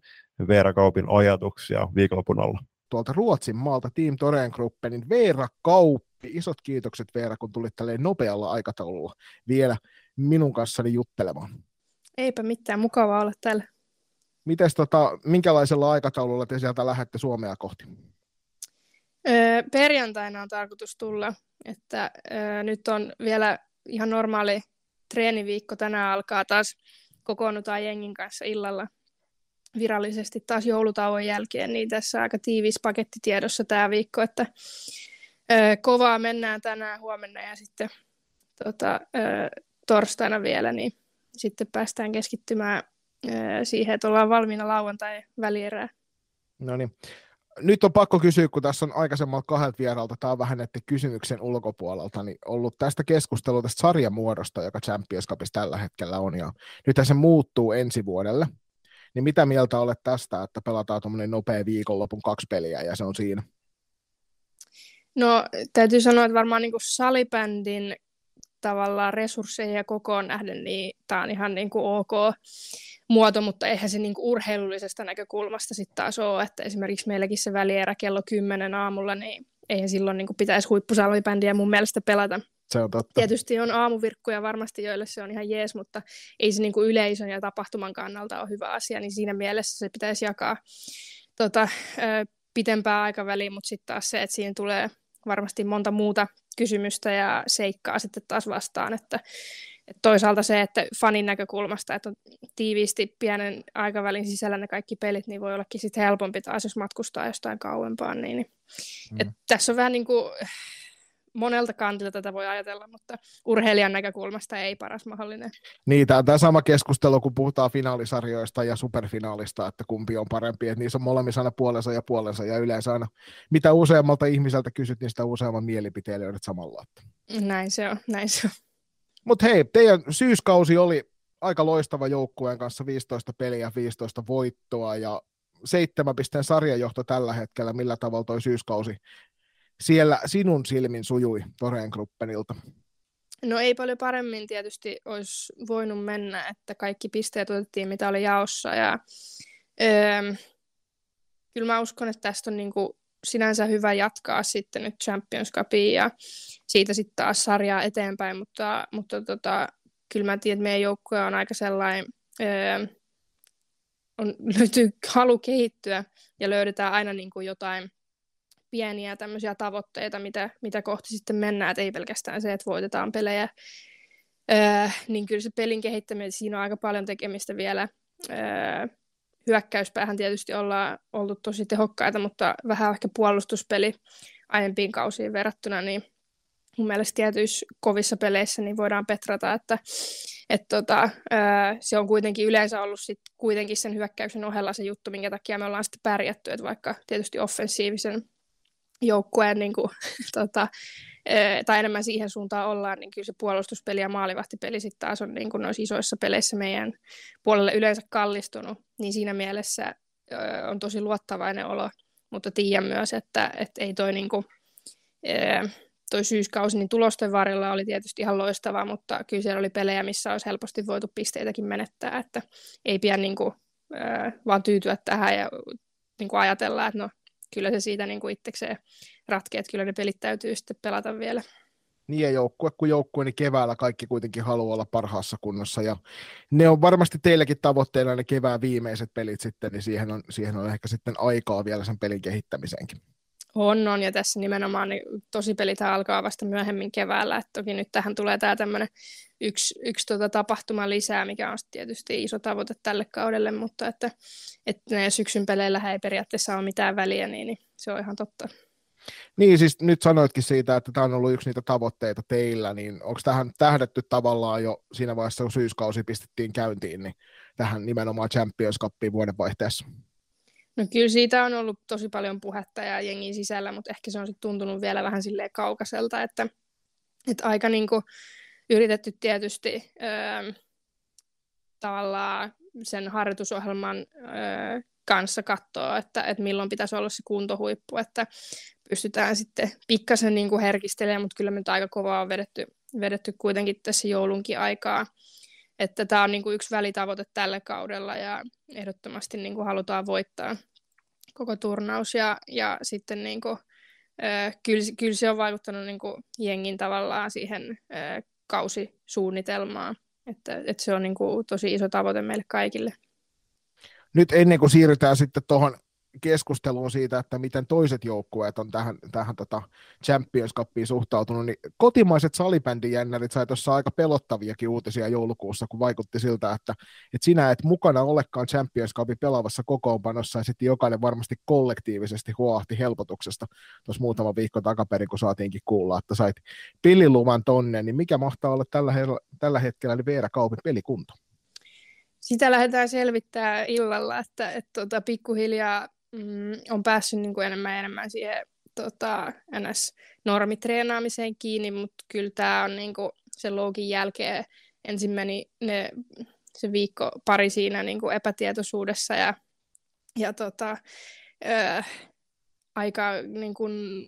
Veera Kaupin ajatuksia viikonlopun alla. Tuolta Ruotsin maalta Team Toreen Gruppenin Veera Kauppi. Isot kiitokset Veera, kun tulit tälleen nopealla aikataululla vielä minun kanssani juttelemaan. Eipä mitään, mukavaa olla täällä. Mites tota, minkälaisella aikataululla te sieltä lähdette Suomea kohti? Öö, perjantaina on tarkoitus tulla että ö, nyt on vielä ihan normaali treeniviikko. Tänään alkaa taas kokoonnutaan jengin kanssa illalla virallisesti taas joulutauon jälkeen, niin tässä aika tiivis paketti tiedossa tämä viikko, että ö, kovaa mennään tänään, huomenna ja sitten tota, ö, torstaina vielä, niin sitten päästään keskittymään siihen, että ollaan valmiina lauantai välierää. No niin nyt on pakko kysyä, kun tässä on aikaisemmalta kahdelta vieralta, tämä on vähän näiden kysymyksen ulkopuolelta, niin ollut tästä keskustelua tästä sarjamuodosta, joka Champions Cupissa tällä hetkellä on, ja nyt se muuttuu ensi vuodelle. Niin mitä mieltä olet tästä, että pelataan tuommoinen nopea viikonlopun kaksi peliä, ja se on siinä? No, täytyy sanoa, että varmaan niin salibändin tavallaan resursseja ja kokoon nähden, niin tämä on ihan niin kuin ok muoto, mutta eihän se niinku urheilullisesta näkökulmasta sitten taas ole, että esimerkiksi meilläkin se välierä kello 10 aamulla, niin eihän silloin niinku pitäisi huippusalvibändiä mun mielestä pelata. Se on totta. Tietysti on aamuvirkkuja varmasti, joille se on ihan jees, mutta ei se niinku yleisön ja tapahtuman kannalta ole hyvä asia, niin siinä mielessä se pitäisi jakaa tota, pitempää aikaväliä, mutta sitten taas se, että siinä tulee varmasti monta muuta kysymystä ja seikkaa sitten taas vastaan, että et toisaalta se, että fanin näkökulmasta, että on tiiviisti pienen aikavälin sisällä ne kaikki pelit, niin voi ollakin sitten helpompi taas, jos matkustaa jostain kauempaan. Niin, niin. Mm. Et tässä on vähän niin kuin monelta kantilta tätä voi ajatella, mutta urheilijan näkökulmasta ei paras mahdollinen. Niin, tämä on tämä sama keskustelu, kun puhutaan finaalisarjoista ja superfinaalista, että kumpi on parempi, että niissä on molemmissa aina puolensa ja puolensa, ja yleensä aina mitä useammalta ihmiseltä kysyt, niin sitä useamman mielipiteen löydät samalla. Näin se on, näin se on. Mutta hei, teidän syyskausi oli aika loistava joukkueen kanssa, 15 peliä, 15 voittoa ja seitsemän pisteen sarjajohto tällä hetkellä. Millä tavalla toi syyskausi siellä sinun silmin sujui Toreen Gruppenilta? No ei paljon paremmin tietysti olisi voinut mennä, että kaikki pisteet otettiin, mitä oli jaossa. Ja, öö, kyllä mä uskon, että tästä on niin kuin sinänsä hyvä jatkaa sitten nyt Champions Cupiin ja siitä sitten taas sarjaa eteenpäin, mutta, mutta tota, kyllä mä tiedän, että meidän joukkue on aika sellainen, öö, on, löytyy halu kehittyä ja löydetään aina niin kuin jotain pieniä tämmöisiä tavoitteita, mitä, mitä kohti sitten mennään, että ei pelkästään se, että voitetaan pelejä öö, niin kyllä se pelin kehittäminen, siinä on aika paljon tekemistä vielä. Öö, hyökkäyspäähän tietysti ollaan oltu tosi tehokkaita, mutta vähän ehkä puolustuspeli aiempiin kausiin verrattuna, niin mun mielestä tietyissä kovissa peleissä niin voidaan petrata, että et tota, se on kuitenkin yleensä ollut sit kuitenkin sen hyökkäyksen ohella se juttu, minkä takia me ollaan sitten pärjätty, että vaikka tietysti offensiivisen joukkueen niin kuin, tota, tai enemmän siihen suuntaan ollaan, niin kyllä se puolustuspeli ja maalivahtipeli sitten taas on niin kuin noissa isoissa peleissä meidän puolelle yleensä kallistunut, niin siinä mielessä on tosi luottavainen olo, mutta tiedän myös, että, että ei toi niin kuin, toi syyskausi, niin tulosten varrella oli tietysti ihan loistava, mutta kyllä siellä oli pelejä, missä olisi helposti voitu pisteitäkin menettää, että ei pidä niin kuin, vaan tyytyä tähän ja niin kuin ajatella, että no kyllä se siitä niin kuin itsekseen ratkee, että kyllä ne pelit täytyy sitten pelata vielä. Niin ja joukkue kuin joukkue, niin keväällä kaikki kuitenkin haluaa olla parhaassa kunnossa ja ne on varmasti teilläkin tavoitteena ne kevään viimeiset pelit sitten, niin siihen on, siihen on ehkä sitten aikaa vielä sen pelin kehittämiseenkin. On, on, ja tässä nimenomaan niin tosi pelit alkaa vasta myöhemmin keväällä, että toki nyt tähän tulee tämä tämmöinen yksi, yksi tota tapahtuma lisää, mikä on tietysti iso tavoite tälle kaudelle, mutta että, että syksyn peleillä ei periaatteessa ole mitään väliä, niin, niin se on ihan totta. Niin, siis nyt sanoitkin siitä, että tämä on ollut yksi niitä tavoitteita teillä, niin onko tähän tähdetty tavallaan jo siinä vaiheessa, kun syyskausi pistettiin käyntiin, niin tähän nimenomaan Champions Cupiin vuodenvaihteessa? No kyllä siitä on ollut tosi paljon puhetta ja jengin sisällä, mutta ehkä se on sitten tuntunut vielä vähän silleen kaukaiselta, että, että aika niin kuin yritetty tietysti öö, tavallaan sen harjoitusohjelman öö, kanssa katsoa, että, että milloin pitäisi olla se kuntohuippu, että pystytään sitten pikkasen niin kuin herkistelemään, mutta kyllä me nyt aika kovaa on vedetty, vedetty kuitenkin tässä joulunkin aikaa. Että tämä on niin kuin yksi välitavoite tällä kaudella ja ehdottomasti niin kuin halutaan voittaa koko turnaus ja, ja sitten niin kuin, äh, kyllä, kyllä se on vaikuttanut niin kuin jengin tavallaan siihen äh, kausisuunnitelmaan, että, että se on niin kuin tosi iso tavoite meille kaikille. Nyt ennen kuin siirrytään sitten tuohon keskusteluun siitä, että miten toiset joukkueet on tähän, tähän tota Champions Cupiin suhtautunut, niin kotimaiset salibändijännärit sai tuossa aika pelottaviakin uutisia joulukuussa, kun vaikutti siltä, että, että sinä et mukana olekaan Champions Cupin pelaavassa kokoonpanossa, ja sitten jokainen varmasti kollektiivisesti huohti helpotuksesta tuossa muutama viikko takaperin, kun saatiinkin kuulla, että sait pilliluvan tonne, niin mikä mahtaa olla tällä, her- tällä hetkellä eli Veera Kaupin pelikunto? Sitä lähdetään selvittää illalla, että, että tuota, pikkuhiljaa mm, on päässyt niin kuin enemmän ja enemmän siihen tota, NS-normitreenaamiseen kiinni, mutta kyllä tämä on niin kuin sen login jälkeen ensin meni ne, se viikko pari siinä niin kuin epätietoisuudessa ja, ja tota, ö, aika niin kuin,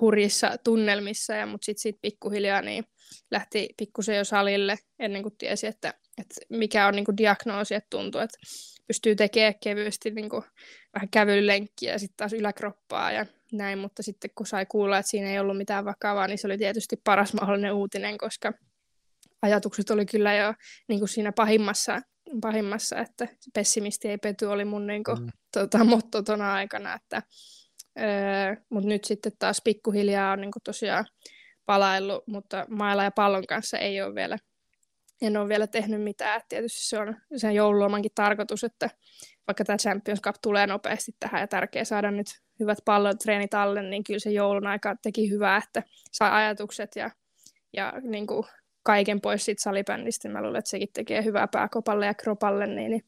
hurjissa tunnelmissa, ja, mutta sitten sit pikkuhiljaa niin lähti pikkusen jo salille ennen kuin tiesi, että, että mikä on niin kuin diagnoosi, että tuntuu, että pystyy tekemään kevyesti niin kuin, vähän kävelylenkkiä ja sitten taas yläkroppaa ja näin, mutta sitten kun sai kuulla, että siinä ei ollut mitään vakavaa, niin se oli tietysti paras mahdollinen uutinen, koska ajatukset oli kyllä jo niin kuin siinä pahimmassa, pahimmassa, että pessimisti ei pety, oli mun niin kuin, mm. tota, motto tuona aikana, että öö, mutta nyt sitten taas pikkuhiljaa on niin kuin tosiaan palaillut, mutta mailla ja pallon kanssa ei ole vielä en ole vielä tehnyt mitään. Tietysti se on sen joululomankin tarkoitus, että vaikka tämä Champions Cup tulee nopeasti tähän ja tärkeää saada nyt hyvät pallotreenit alle, niin kyllä se joulun aika teki hyvää, että saa ajatukset ja, ja niin kuin kaiken pois siitä salibändistä. Mä luulen, että sekin tekee hyvää pääkopalle ja kropalle, niin, niin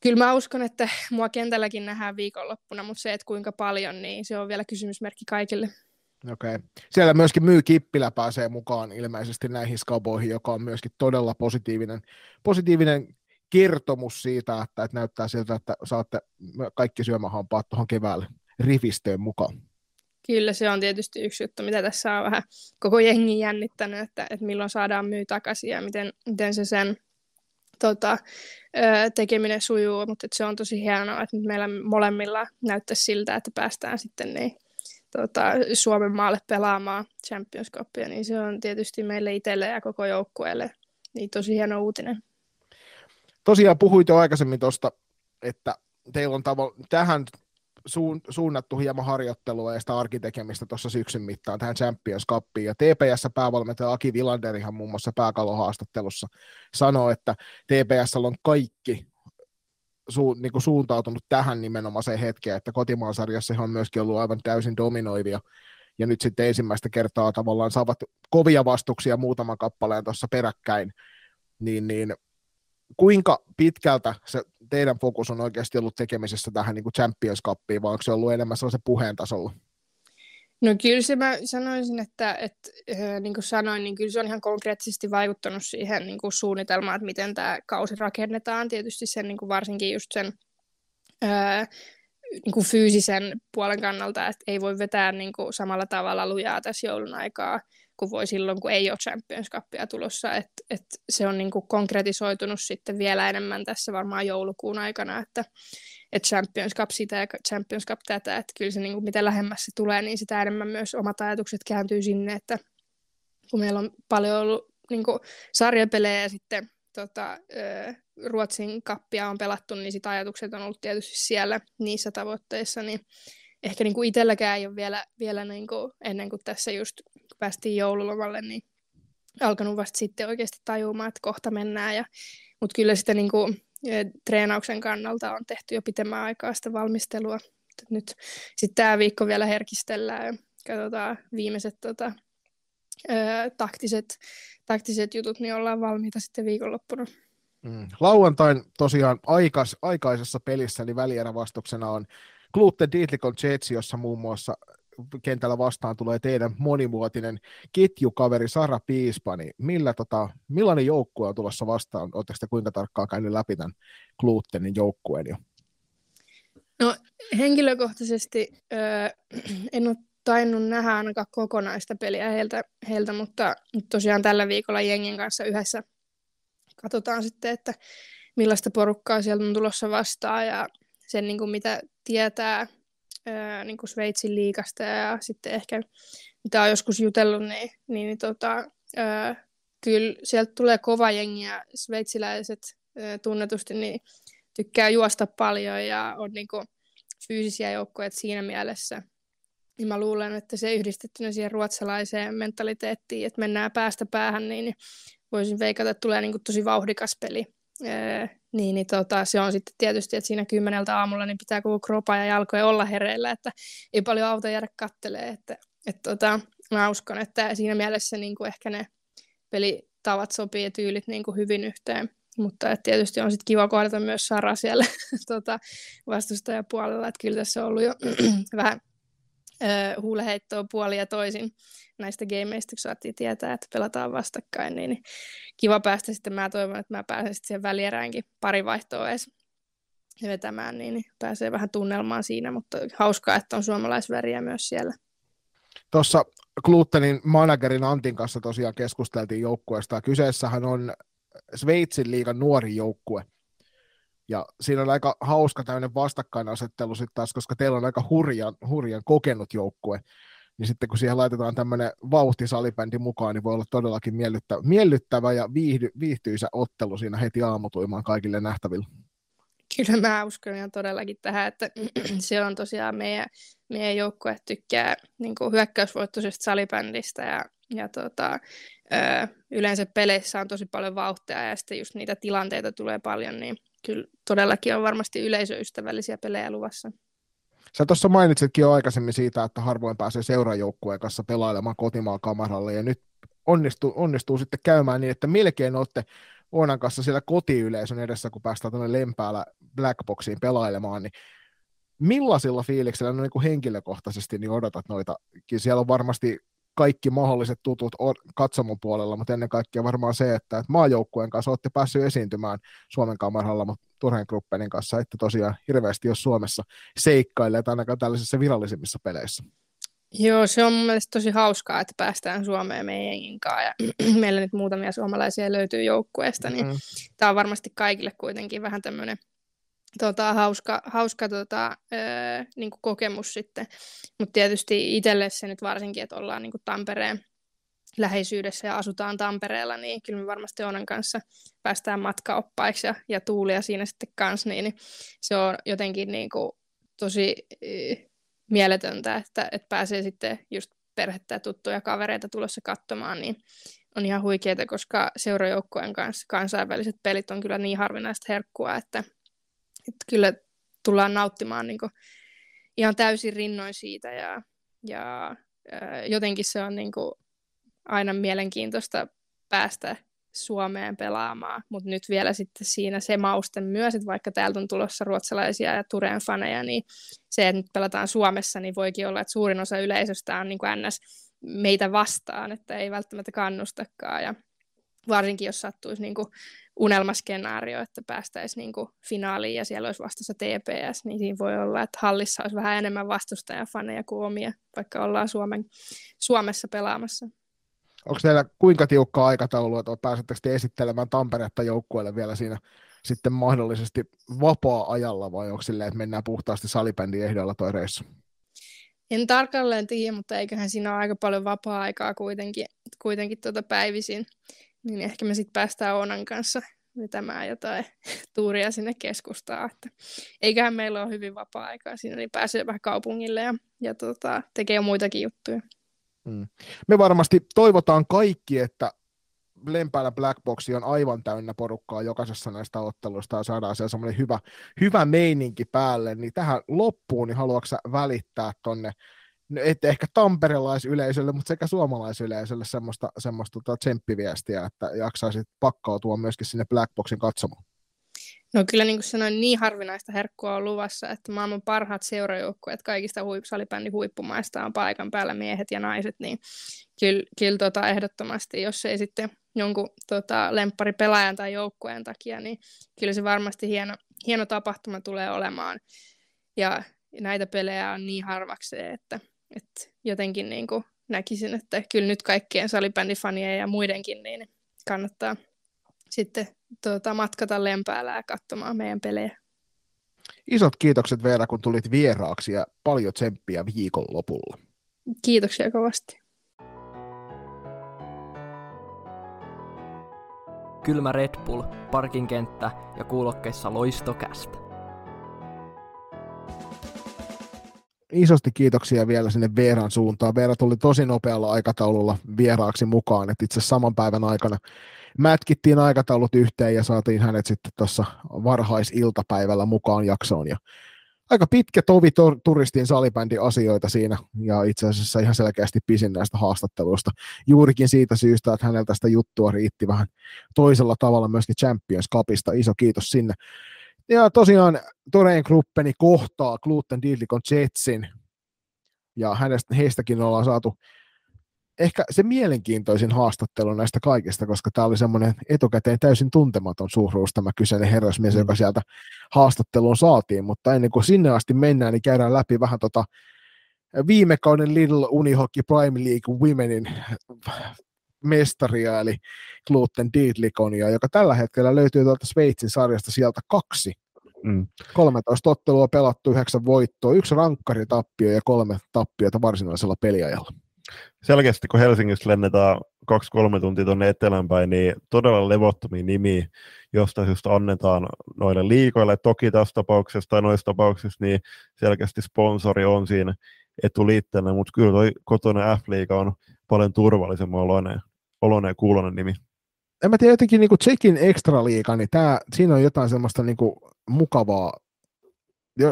kyllä mä uskon, että mua kentälläkin nähdään viikonloppuna, mutta se, että kuinka paljon, niin se on vielä kysymysmerkki kaikille. Okei. Okay. Siellä myöskin myy Kippilä pääsee mukaan ilmeisesti näihin skaboihin, joka on myöskin todella positiivinen, positiivinen kertomus siitä, että, että näyttää siltä, että saatte kaikki syömähampaat tuohon keväälle rivistöön mukaan. Kyllä se on tietysti yksi juttu, mitä tässä on vähän koko jengi jännittänyt, että, että milloin saadaan myy takaisin ja miten, miten se sen tota, tekeminen sujuu, mutta se on tosi hienoa, että nyt meillä molemmilla näyttäisi siltä, että päästään sitten niin tota, Suomen maalle pelaamaan Champions Cupia, niin se on tietysti meille itselle ja koko joukkueelle niin tosi hieno uutinen. Tosiaan puhuit jo aikaisemmin tuosta, että teillä on tavo- tähän suun, suunnattu hieman harjoittelua ja sitä arkitekemistä tuossa syksyn mittaan tähän Champions Cupiin. Ja TPS päävalmentaja Aki Vilanderihan muun muassa pääkalohaastattelussa sanoi, että TPS on kaikki su, niin kuin suuntautunut tähän nimenomaiseen hetkeen, että kotimaan sarjassa on myöskin ollut aivan täysin dominoivia. Ja nyt sitten ensimmäistä kertaa tavallaan saavat kovia vastuksia muutaman kappaleen tuossa peräkkäin. Niin, niin kuinka pitkältä se teidän fokus on oikeasti ollut tekemisessä tähän niin kuin Champions Cupiin, vai onko se ollut enemmän sellaisen puheen tasolla? No kyllä se mä sanoisin, että, että niin kuin sanoin, niin kyllä se on ihan konkreettisesti vaikuttanut siihen niin kuin suunnitelmaan, että miten tämä kausi rakennetaan. Tietysti sen niin kuin varsinkin just sen ää, niin kuin fyysisen puolen kannalta, että ei voi vetää niin kuin samalla tavalla lujaa tässä joulun aikaa kuin voi silloin, kun ei ole Champions Cupia tulossa. Et, et se on niin kuin konkretisoitunut sitten vielä enemmän tässä varmaan joulukuun aikana, että et Champions Cup sitä ja Champions Cup tätä, että kyllä se niin kuin mitä lähemmäs se tulee, niin sitä enemmän myös omat ajatukset kääntyy sinne, että kun meillä on paljon ollut niin kuin sarjapelejä ja sitten tota, Ruotsin kappia on pelattu, niin sit ajatukset on ollut tietysti siellä niissä tavoitteissa, niin ehkä niin kuin itselläkään ei ole vielä, vielä niin kuin, ennen kuin tässä just päästiin joululomalle, niin alkanut vasta sitten oikeasti tajumaan, että kohta mennään. Ja, mutta kyllä sitä niin kuin, treenauksen kannalta on tehty jo pitemmän aikaa sitä valmistelua. Nyt sitten tämä viikko vielä herkistellään ja katsotaan viimeiset tota, ö, taktiset, taktiset jutut, niin ollaan valmiita sitten viikonloppuna. Mm. Lauantain tosiaan aikas, aikaisessa pelissä, eli välierävastuksena on Gluten Dietlikon Jets, jossa muun muassa kentällä vastaan tulee teidän monimuotinen ketjukaveri Sara Piispani. Millä, tota, millainen joukkue on tulossa vastaan? Oletteko te kuinka tarkkaan käynyt läpi tämän Glutenin joukkueen jo? No henkilökohtaisesti öö, en ole tainnut nähdä ainakaan kokonaista peliä heiltä, heiltä mutta tosiaan tällä viikolla jengin kanssa yhdessä katsotaan sitten, että millaista porukkaa sieltä on tulossa vastaan ja sen, niin kuin mitä tietää ää, niin kuin Sveitsin liikasta ja sitten ehkä mitä on joskus jutellut, niin, niin, niin tota, ää, kyllä sieltä tulee kova jengi ja sveitsiläiset ää, tunnetusti niin tykkää juosta paljon ja on niin kuin, fyysisiä joukkoja siinä mielessä. Niin mä luulen, että se yhdistettynä siihen ruotsalaiseen mentaliteettiin, että mennään päästä päähän, niin, voisin veikata, että tulee niin kuin tosi vauhdikas peli. Ee, niin, niin tota, se on sitten tietysti, että siinä kymmeneltä aamulla niin pitää koko kropa ja jalkoja olla hereillä, että ei paljon auto jäädä kattelee. Että, et tota, mä uskon, että siinä mielessä niin kuin ehkä ne pelitavat sopii ja tyylit niin kuin hyvin yhteen. Mutta et tietysti on sitten kiva kohdata myös Sara siellä tota, vastustajapuolella, että kyllä tässä on ollut jo vähän huuleheittoa puoli ja toisin näistä gameista, kun saatiin tietää, että pelataan vastakkain, niin, niin kiva päästä sitten, mä toivon, että mä pääsen sitten siihen välieräänkin pari vaihtoa edes vetämään, niin, niin pääsee vähän tunnelmaan siinä, mutta hauskaa, että on suomalaisväriä myös siellä. Tuossa Glutenin managerin Antin kanssa tosiaan keskusteltiin joukkueesta. Kyseessähän on Sveitsin liigan nuori joukkue, ja siinä on aika hauska tämmöinen vastakkainasettelu sitten taas, koska teillä on aika hurjan, hurjan kokenut joukkue. Niin sitten kun siihen laitetaan tämmöinen vauhtisalibändi mukaan, niin voi olla todellakin miellyttävä, miellyttävä ja viihdy, viihtyisä ottelu siinä heti aamutuimaan kaikille nähtävillä. Kyllä mä uskon ihan todellakin tähän, että se on tosiaan meidän, meidän joukkue tykkää niin hyökkäysvoittoisesta salibändistä ja, ja tota, ö, yleensä peleissä on tosi paljon vauhtia ja sitten just niitä tilanteita tulee paljon, niin kyllä todellakin on varmasti yleisöystävällisiä pelejä luvassa. Sä tuossa mainitsitkin jo aikaisemmin siitä, että harvoin pääsee seurajoukkueen kanssa pelailemaan kotimaan kamaralle, ja nyt onnistuu, onnistuu sitten käymään niin, että melkein olette Oonan kanssa siellä kotiyleisön edessä, kun päästään tuonne Lempäällä Blackboxiin pelailemaan, niin millaisilla fiiliksillä no niin kuin henkilökohtaisesti niin odotat noita? Siellä on varmasti kaikki mahdolliset tutut katsomon puolella, mutta ennen kaikkea varmaan se, että, että maajoukkueen kanssa olette päässyt esiintymään Suomen kamaralla, mutta Turhen Gruppenin kanssa että tosiaan hirveästi jos Suomessa seikkailee, ainakaan tällaisissa virallisimmissa peleissä. Joo, se on mun mielestä tosi hauskaa, että päästään Suomeen meidän kanssa ja meillä nyt muutamia suomalaisia löytyy joukkueesta, niin mm-hmm. tämä on varmasti kaikille kuitenkin vähän tämmöinen tota, hauska, hauska tota, öö, niin kuin kokemus sitten. Mutta tietysti itselle se nyt varsinkin, että ollaan niin kuin Tampereen läheisyydessä ja asutaan Tampereella, niin kyllä me varmasti Onan kanssa päästään matkaoppaiksi ja, ja Tuulia siinä sitten kanssa, niin, niin se on jotenkin niin kuin tosi eh, mieletöntä, että, että pääsee sitten just perhettä ja tuttuja kavereita tulossa katsomaan, niin on ihan huikeaa, koska seurajoukkueen kanssa kansainväliset pelit on kyllä niin harvinaista herkkua, että, että kyllä tullaan nauttimaan niin ihan täysin rinnoin siitä ja, ja jotenkin se on niin kuin aina mielenkiintoista päästä Suomeen pelaamaan, mutta nyt vielä sitten siinä se mausten myös, että vaikka täältä on tulossa ruotsalaisia ja Tureen faneja, niin se, että nyt pelataan Suomessa, niin voikin olla, että suurin osa yleisöstä on niin kuin NS meitä vastaan, että ei välttämättä kannustakaan. Ja varsinkin jos sattuisi niin kuin unelmaskenaario, että päästäisiin niin kuin finaaliin ja siellä olisi vastassa TPS, niin siinä voi olla, että hallissa olisi vähän enemmän vastustajafaneja kuin omia, vaikka ollaan Suomen, Suomessa pelaamassa. Onko teillä kuinka tiukka aikataulu, että pääsettekö te esittelemään Tamperetta joukkueelle vielä siinä sitten mahdollisesti vapaa-ajalla vai onko silleen, että mennään puhtaasti salibändin ehdoilla toi reissu? En tarkalleen tiedä, mutta eiköhän siinä ole aika paljon vapaa-aikaa kuitenkin, kuitenkin tuota päivisin. Niin ehkä me sitten päästään Oonan kanssa vetämään jotain tuuria sinne keskustaan. Että eiköhän meillä ole hyvin vapaa-aikaa siinä, niin pääsee vähän kaupungille ja, ja tota, tekee muitakin juttuja. Mm. Me varmasti toivotaan kaikki, että Lempäällä Blackbox on aivan täynnä porukkaa jokaisessa näistä otteluista ja saadaan siellä semmoinen hyvä, hyvä meininki päälle, niin tähän loppuun niin haluatko välittää tonne, et ehkä tamperelaisyleisölle, mutta sekä suomalaisyleisölle semmoista, semmoista tota tsemppiviestiä, että jaksaisit pakkautua myöskin sinne Blackboxin katsomaan? No kyllä niin kuin sanoin, niin harvinaista herkkua on luvassa, että maailman parhaat seurajoukkueet kaikista huip, salibändin huippumaista on paikan päällä miehet ja naiset, niin kyllä, kyllä tota ehdottomasti, jos ei sitten jonkun tota, pelaajan tai joukkueen takia, niin kyllä se varmasti hieno, hieno tapahtuma tulee olemaan. Ja näitä pelejä on niin harvakseen, että, että jotenkin niin kuin näkisin, että kyllä nyt kaikkien salibändifanien ja muidenkin niin kannattaa sitten tuota, matkata Lempäällä ja katsomaan meidän pelejä. Isot kiitokset Veera, kun tulit vieraaksi ja paljon tsemppiä viikonlopulla. Kiitoksia kovasti. Kylmä Red Bull, parkinkenttä ja kuulokkeissa loistokästä. Isosti kiitoksia vielä sinne Veeran suuntaan. Veera tuli tosi nopealla aikataululla vieraaksi mukaan, että itse saman päivän aikana mätkittiin aikataulut yhteen ja saatiin hänet sitten tuossa varhaisiltapäivällä mukaan jaksoon. Ja aika pitkä tovi turistin salibändi asioita siinä ja itse asiassa ihan selkeästi pisin näistä haastatteluista. Juurikin siitä syystä, että häneltä sitä juttua riitti vähän toisella tavalla myöskin Champions Cupista. Iso kiitos sinne. Ja tosiaan Toreen Gruppeni kohtaa Gluten Didlikon Jetsin ja hänestä, heistäkin ollaan saatu ehkä se mielenkiintoisin haastattelu näistä kaikista, koska tämä oli semmoinen etukäteen täysin tuntematon suuruus tämä kyseinen herrasmies, mm. joka sieltä haastatteluun saatiin, mutta ennen kuin sinne asti mennään, niin käydään läpi vähän tota viime kauden Little Unihockey Prime League Womenin mestaria, eli Gluten Diedlikonia, joka tällä hetkellä löytyy tuolta Sveitsin sarjasta sieltä kaksi. Mm. 13 ottelua pelattu, yhdeksän voittoa, yksi rankkaritappio ja kolme tappiota varsinaisella peliajalla selkeästi kun Helsingistä lennetään kaksi-kolme tuntia tuonne etelänpäin, niin todella levottomia nimiä, josta just annetaan noille liikoille. Toki tässä tapauksessa tai noissa tapauksissa niin selkeästi sponsori on siinä etuliitteenä, mutta kyllä toi kotoinen F-liiga on paljon turvallisemman oloinen, oloinen ja kuulonen nimi. En mä tiedä, jotenkin niin Tsekin extra liiga, niin tää, siinä on jotain semmoista niin mukavaa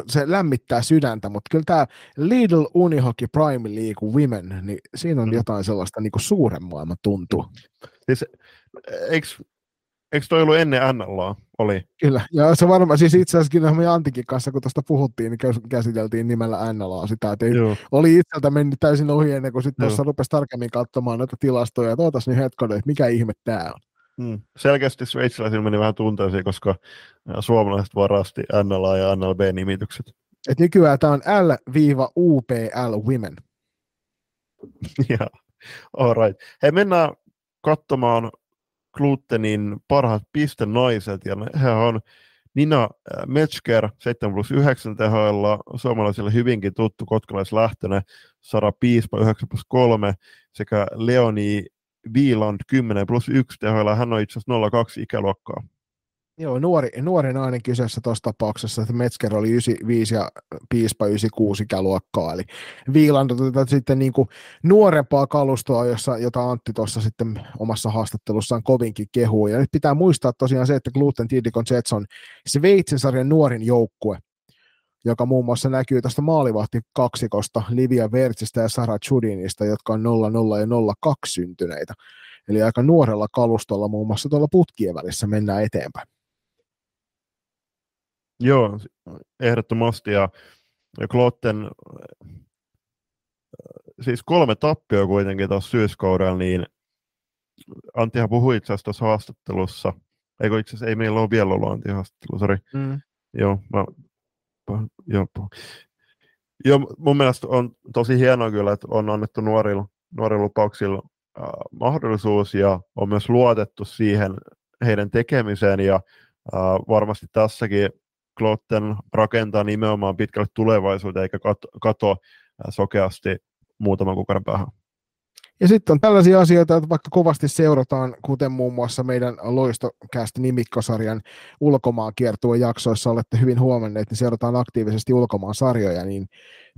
se lämmittää sydäntä, mutta kyllä tämä Lidl Unihockey Prime League Women, niin siinä on mm. jotain sellaista niin kuin suuren maailman tuntuu. Siis, eikö, eikö toi ollut ennen NLA? Oli. Kyllä, ja se varmaan, siis itse asiassa me Antikin kanssa, kun tuosta puhuttiin, niin käsiteltiin nimellä NLA sitä, että ei, oli itseltä mennyt täysin ohi ennen kuin sitten tuossa rupesi tarkemmin katsomaan näitä tilastoja, ja tuotas niin hetkonen, että mikä ihme tämä on. Hmm. Selkeästi sveitsiläisillä meni vähän tunteisiin, koska suomalaiset varasti NLA ja NLB-nimitykset. Et nykyään tämä on L-UPL Women. ja, all right. Hei, mennään katsomaan Glutenin parhaat pistenaiset, ja he on Nina Metzger, 7 plus 9 tehoilla, suomalaisille hyvinkin tuttu kotkalaislähtöinen, Sara Piispa 9 plus 3 sekä Leoni Wieland 10 plus 1 tehoilla, hän on itse asiassa 02 ikäluokkaa. Joo, nuori, nuori nainen kyseessä tuossa tapauksessa, että Metzger oli 95 ja Piispa 96 ikäluokkaa, eli Viiland sitten niin kuin nuorempaa kalustoa, jossa, jota Antti tuossa sitten omassa haastattelussaan kovinkin kehuu. Ja nyt pitää muistaa tosiaan se, että Gluten Tidikon Jets on Sveitsin sarjan nuorin joukkue, joka muun muassa näkyy tästä maalivahti kaksikosta Livia Vertsistä ja Sara Chudinista, jotka on 00 ja 02 syntyneitä. Eli aika nuorella kalustolla muun muassa tuolla putkien välissä mennään eteenpäin. Joo, ehdottomasti. Ja, ja Klotten, siis kolme tappioa kuitenkin tuossa syyskaudella, niin Anttihan puhui itse asiassa tuossa haastattelussa, eikö itse asiassa ei meillä ole vielä ollut Antti haastattelu, sori. Mm. Joo, mä, joo, joo, mun mielestä on tosi hienoa kyllä, että on annettu nuorilla, nuorilla lupauksilla äh, mahdollisuus ja on myös luotettu siihen heidän tekemiseen ja äh, varmasti tässäkin Klotten rakentaa nimenomaan pitkälle tulevaisuuteen eikä kato, kato sokeasti muutaman kuukauden päähän. Ja sitten on tällaisia asioita, että vaikka kovasti seurataan, kuten muun muassa meidän loistokästi nimikkosarjan ulkomaan kiertueen jaksoissa olette hyvin huomanneet, niin seurataan aktiivisesti ulkomaan sarjoja, niin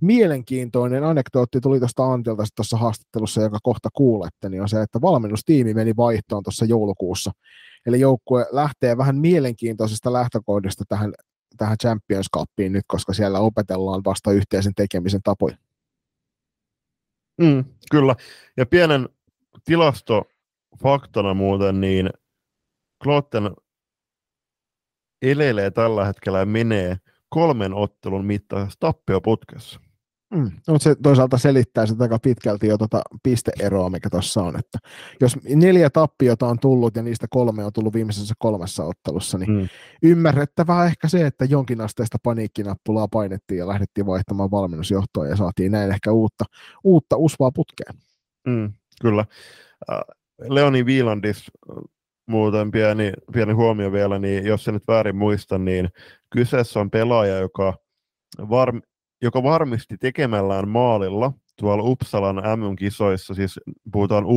mielenkiintoinen anekdootti tuli tuosta Antilta tuossa haastattelussa, joka kohta kuulette, niin on se, että valmennustiimi meni vaihtoon tuossa joulukuussa. Eli joukkue lähtee vähän mielenkiintoisesta lähtökohdista tähän tähän Champions Cupiin nyt, koska siellä opetellaan vasta yhteisen tekemisen tapoja. Mm, kyllä. Ja pienen tilastofaktana muuten, niin Klotten elelee tällä hetkellä ja menee kolmen ottelun mittaisessa tappioputkessa. Mm, mutta se toisaalta selittää sitä aika pitkälti jo tuota pisteeroa, mikä tuossa on. Että jos neljä tappiota on tullut ja niistä kolme on tullut viimeisessä kolmessa ottelussa, niin mm. ymmärrettävää ehkä se, että asteista paniikkinappulaa painettiin ja lähdettiin vaihtamaan valmennusjohtoa ja saatiin näin ehkä uutta, uutta usvaa putkeen. Mm, kyllä. Leoni Viilandis muuten pieni, pieni huomio vielä, niin jos en nyt väärin muista, niin kyseessä on pelaaja, joka var, joka varmisti tekemällään maalilla tuolla Uppsalan MM-kisoissa, siis puhutaan U19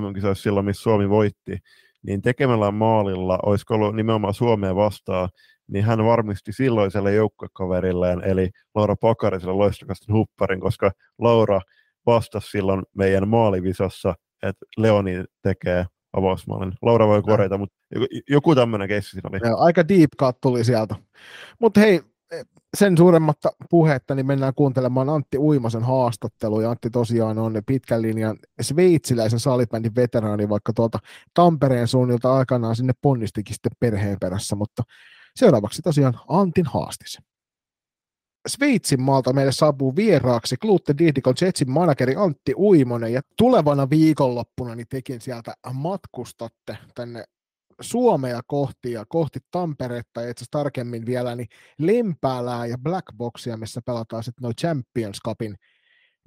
MM-kisoissa silloin, missä Suomi voitti, niin tekemällään maalilla, olisiko ollut nimenomaan Suomea vastaan, niin hän varmisti silloiselle joukkuekaverilleen, eli Laura Pakariselle loistokastin hupparin, koska Laura vastasi silloin meidän maalivisassa, että Leoni tekee avausmaalin. Laura voi korjata, mutta joku tämmöinen keissi siinä oli. Ja, aika deep cut tuli sieltä. Mutta hei, sen suuremmatta puhetta, niin mennään kuuntelemaan Antti Uimasen haastattelu, ja Antti tosiaan on pitkän linjan sveitsiläisen salibändin veteraani, vaikka tuolta Tampereen suunnilta aikanaan sinne ponnistikin sitten perheen perässä, mutta seuraavaksi tosiaan Antin haastis. Sveitsin maalta meille saapuu vieraaksi Klutte Dihdikon Jetsin manageri Antti Uimonen, ja tulevana viikonloppuna niin tekin sieltä matkustatte tänne Suomea kohti ja kohti Tamperetta ja itse asiassa tarkemmin vielä niin Lempäälää ja Blackboxia, missä pelataan sitten noin Champions Cupin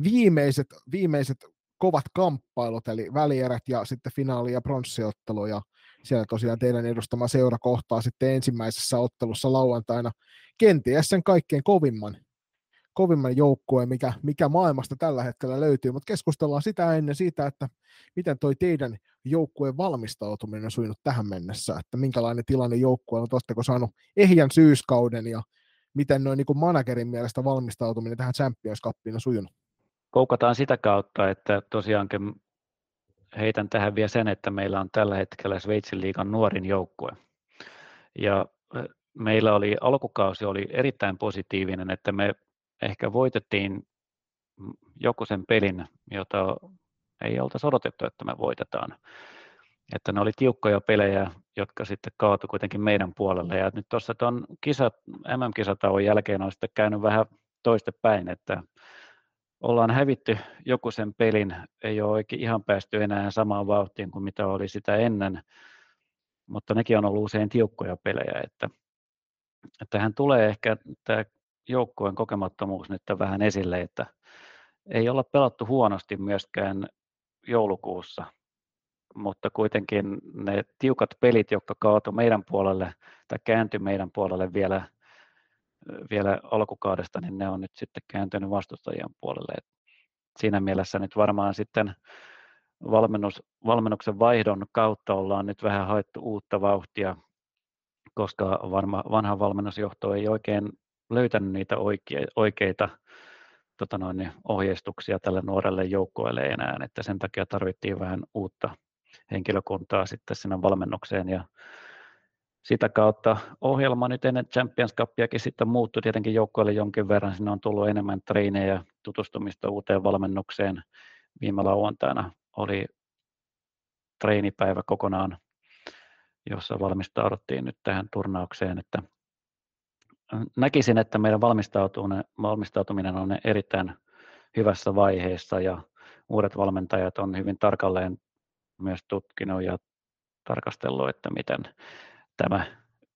viimeiset, viimeiset kovat kamppailut, eli välierät ja sitten finaali- ja pronssiottelu, ja siellä tosiaan teidän edustama seura kohtaa sitten ensimmäisessä ottelussa lauantaina kenties sen kaikkein kovimman kovimman joukkueen, mikä, mikä maailmasta tällä hetkellä löytyy, mutta keskustellaan sitä ennen siitä, että miten toi teidän joukkueen valmistautuminen on sujunut tähän mennessä, että minkälainen tilanne joukkue on, oletteko saanut ehjän syyskauden ja miten noin niin managerin mielestä valmistautuminen tähän Champions Cupiin on sujunut? Koukataan sitä kautta, että tosiaankin heitän tähän vielä sen, että meillä on tällä hetkellä Sveitsin liigan nuorin joukkue. Ja meillä oli, alkukausi oli erittäin positiivinen, että me ehkä voitettiin joku sen pelin, jota ei oltaisi odotettu, että me voitetaan. Että ne oli tiukkoja pelejä, jotka sitten kaatu kuitenkin meidän puolelle. Ja nyt tuossa tuon kisat, MM-kisatauon jälkeen on sitten käynyt vähän toistepäin, että ollaan hävitty joku sen pelin, ei ole oikein ihan päästy enää samaan vauhtiin kuin mitä oli sitä ennen, mutta nekin on ollut usein tiukkoja pelejä, että tähän tulee ehkä tämä joukkueen kokemattomuus nyt vähän esille, että ei olla pelattu huonosti myöskään joulukuussa, mutta kuitenkin ne tiukat pelit, jotka kaatu meidän puolelle tai kääntyi meidän puolelle vielä, vielä alkukaudesta, niin ne on nyt sitten kääntynyt vastustajien puolelle. Et siinä mielessä nyt varmaan sitten valmennus, valmennuksen vaihdon kautta ollaan nyt vähän haettu uutta vauhtia koska varma, vanha valmennusjohto ei oikein löytänyt niitä oikeita tota noin, ohjeistuksia tälle nuorelle joukkueelle enää, että sen takia tarvittiin vähän uutta henkilökuntaa sitten sinne valmennukseen ja sitä kautta ohjelma nyt ennen Champions Cupiakin sitten muuttui tietenkin joukkoille jonkin verran. Sinne on tullut enemmän treenejä, tutustumista uuteen valmennukseen. Viime lauantaina oli treenipäivä kokonaan, jossa valmistauduttiin nyt tähän turnaukseen. Että näkisin, että meidän valmistautuminen, valmistautuminen on erittäin hyvässä vaiheessa ja uudet valmentajat on hyvin tarkalleen myös tutkinut ja tarkastellut, että miten tämä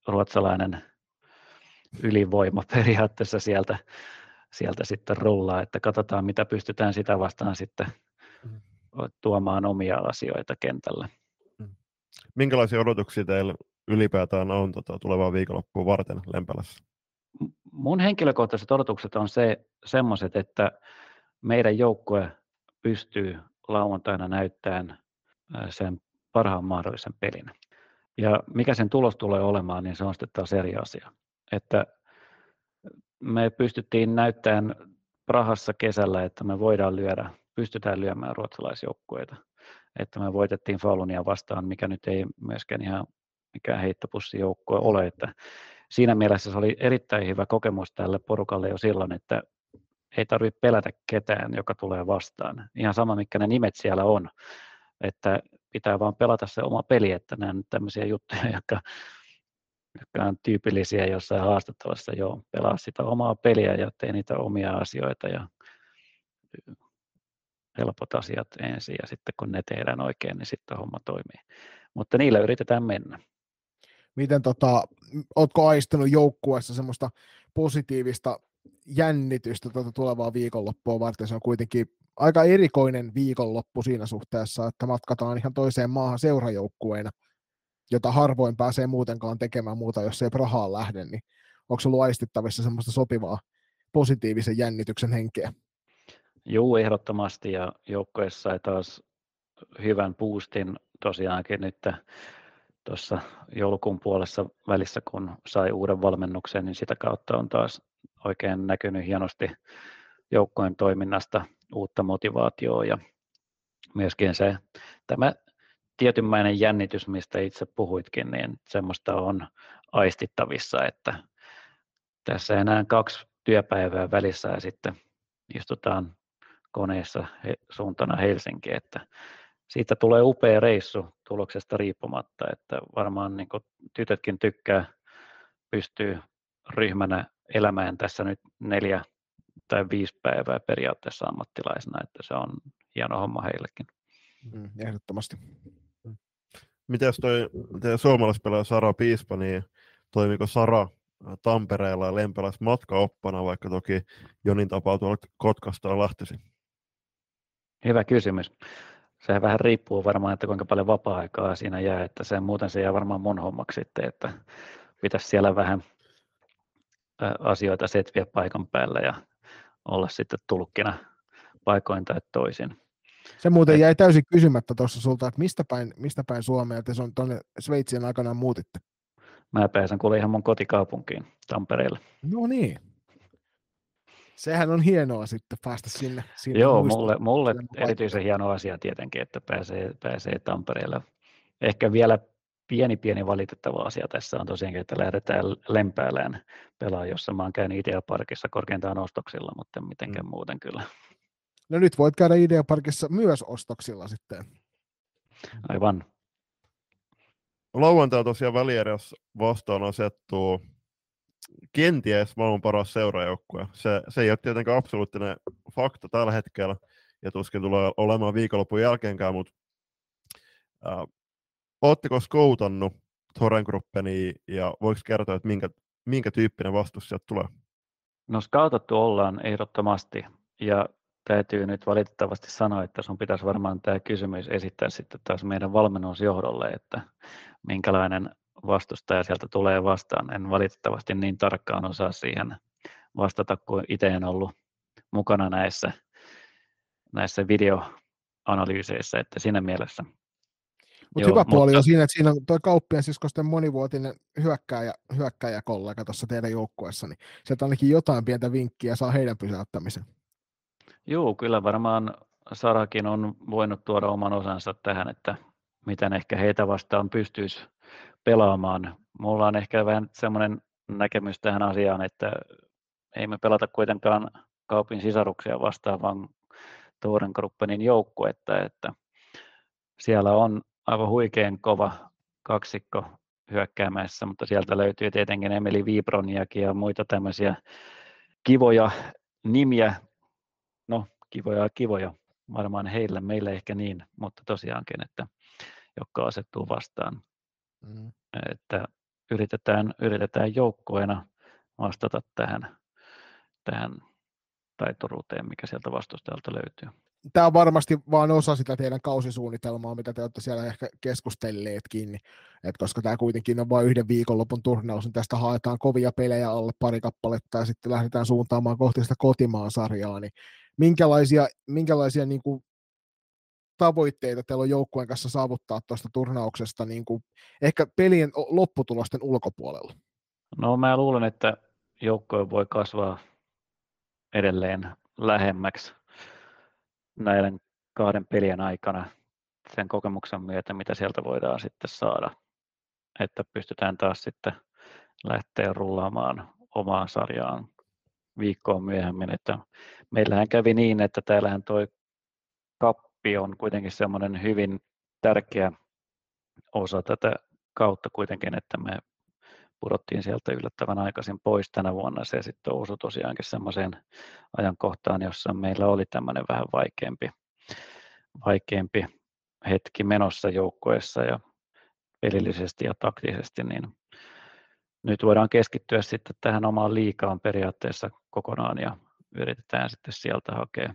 ruotsalainen ylivoima periaatteessa sieltä, sieltä sitten rullaa, että katsotaan mitä pystytään sitä vastaan sitten mm. tuomaan omia asioita kentälle. Mm. Minkälaisia odotuksia teillä ylipäätään on tota, tulevaa viikonloppua varten Lempälässä? Mun henkilökohtaiset odotukset on se, semmoiset, että meidän joukkue pystyy lauantaina näyttämään sen parhaan mahdollisen pelin. Ja mikä sen tulos tulee olemaan, niin se on sitten taas eri asia. Että me pystyttiin näyttämään Prahassa kesällä, että me voidaan lyödä, pystytään lyömään ruotsalaisjoukkueita. Että me voitettiin Falunia vastaan, mikä nyt ei myöskään ihan mikään heittopussijoukkue ole. Että siinä mielessä se oli erittäin hyvä kokemus tälle porukalle jo silloin, että ei tarvitse pelätä ketään, joka tulee vastaan. Ihan sama, mikä ne nimet siellä on. Että pitää vaan pelata se oma peli, että nämä on tämmöisiä juttuja, jotka, jotka on tyypillisiä jossain haastattelussa, joo, pelaa sitä omaa peliä ja tee niitä omia asioita ja helpot asiat ensin ja sitten kun ne tehdään oikein, niin sitten homma toimii. Mutta niillä yritetään mennä. Miten tota, ootko aistunut joukkueessa semmoista positiivista jännitystä tuota tulevaa viikonloppua varten? Se on kuitenkin aika erikoinen viikonloppu siinä suhteessa, että matkataan ihan toiseen maahan seurajoukkueena, jota harvoin pääsee muutenkaan tekemään muuta, jos ei Prahaan lähde, niin onko ollut aistittavissa semmoista sopivaa positiivisen jännityksen henkeä? Joo, ehdottomasti ja joukkueessa taas hyvän boostin tosiaankin nyt tuossa joulukuun puolessa välissä, kun sai uuden valmennuksen, niin sitä kautta on taas oikein näkynyt hienosti joukkojen toiminnasta uutta motivaatioa ja myöskin se, tämä tietynmäinen jännitys, mistä itse puhuitkin, niin semmoista on aistittavissa, että tässä enää kaksi työpäivää välissä ja sitten istutaan koneessa suuntana Helsinki, että siitä tulee upea reissu tuloksesta riippumatta, että varmaan niin tytötkin tykkää, pystyy ryhmänä elämään tässä nyt neljä tai viisi päivää periaatteessa ammattilaisena, että se on hieno homma heillekin. Mm, ehdottomasti. Mites toi teidän suomalaispelaaja Sara Piispa, niin toimiko Sara Tampereella ja Lempälässä matkaoppana, vaikka toki Jonin tapaa tuolla Kotkasta on lähtöisin? Hyvä kysymys. Sehän vähän riippuu varmaan, että kuinka paljon vapaa-aikaa siinä jää, että se muuten se jää varmaan mun hommaksi sitten, että pitäisi siellä vähän asioita setviä paikan päällä ja olla sitten tulkkina paikoin tai toisin. Se muuten jäi täysin kysymättä tuossa sulta, että mistä päin, mistä päin Suomea te on tuonne Sveitsiin aikana muutitte? Mä pääsen kuule ihan mun kotikaupunkiin Tampereelle. No niin. Sehän on hienoa sitten päästä sinne. sinne Joo, mulle, mulle erityisen hieno asia tietenkin, että pääsee, pääsee Tampereelle. Ehkä vielä pieni pieni valitettava asia tässä on tosiaankin, että lähdetään Lempäälään pelaa, jossa mä oon käynyt Ideaparkissa korkeintaan ostoksilla, mutta mitenkään mm. muuten kyllä. No nyt voit käydä Ideaparkissa myös ostoksilla sitten. Aivan. Lauantai tosiaan välieräs vastaan asettuu kenties maailman paras seurajoukkue. Se, se ei ole tietenkään absoluuttinen fakta tällä hetkellä, ja tuskin tulee olemaan viikonlopun jälkeenkään, mutta äh, Oletteko skoutannut Thorengroupenia ja voiko kertoa, että minkä, minkä tyyppinen vastus sieltä tulee? No skautattu ollaan ehdottomasti ja täytyy nyt valitettavasti sanoa, että sun pitäisi varmaan tämä kysymys esittää sitten taas meidän valmennusjohdolle, että minkälainen vastustaja sieltä tulee vastaan. En valitettavasti niin tarkkaan osaa siihen vastata, kun itse en ollut mukana näissä, näissä videoanalyyseissä, että siinä mielessä Mutta hyvä puoli mutta... on siinä, että siinä on tuo kauppien siskosten monivuotinen hyökkääjä, hyökkääjäkollega tuossa teidän joukkueessa, niin sieltä ainakin jotain pientä vinkkiä saa heidän pysäyttämisen. Joo, kyllä varmaan Sarakin on voinut tuoda oman osansa tähän, että miten ehkä heitä vastaan pystyisi pelaamaan. Mulla on ehkä vähän semmoinen näkemys tähän asiaan, että ei me pelata kuitenkaan kaupin sisaruksia vastaan, vaan Torengruppenin joukkuetta, että siellä on aivan huikean kova kaksikko hyökkäämässä, mutta sieltä löytyy tietenkin Emeli Viibroniakin ja muita tämmöisiä kivoja nimiä, no kivoja ja kivoja, varmaan heillä, meillä ehkä niin, mutta tosiaankin, että jotka asettuu vastaan. Mm. Että yritetään, yritetään joukkueena vastata tähän, tähän taituruuteen, mikä sieltä vastustajalta löytyy. Tämä on varmasti vain osa sitä teidän kausisuunnitelmaa, mitä te olette siellä ehkä keskustelleetkin, Et koska tämä kuitenkin on vain yhden viikonlopun turnaus, niin tästä haetaan kovia pelejä alle pari kappaletta ja sitten lähdetään suuntaamaan kohti sitä kotimaan sarjaa, niin minkälaisia, minkälaisia niin kuin tavoitteita teillä on joukkueen kanssa saavuttaa tuosta turnauksesta niin kuin ehkä pelien lopputulosten ulkopuolella? No mä luulen, että joukkue voi kasvaa edelleen lähemmäksi näiden kahden pelien aikana sen kokemuksen myötä, mitä sieltä voidaan sitten saada. Että pystytään taas sitten lähteä rullaamaan omaan sarjaan viikkoon myöhemmin. Että meillähän kävi niin, että täällähän toi kappi on kuitenkin semmoinen hyvin tärkeä osa tätä kautta kuitenkin, että me pudottiin sieltä yllättävän aikaisin pois tänä vuonna. Se sitten osui tosiaankin semmoiseen ajankohtaan, jossa meillä oli tämmöinen vähän vaikeampi, vaikeampi hetki menossa joukkueessa ja pelillisesti ja taktisesti, niin nyt voidaan keskittyä sitten tähän omaan liikaan periaatteessa kokonaan ja yritetään sitten sieltä hakea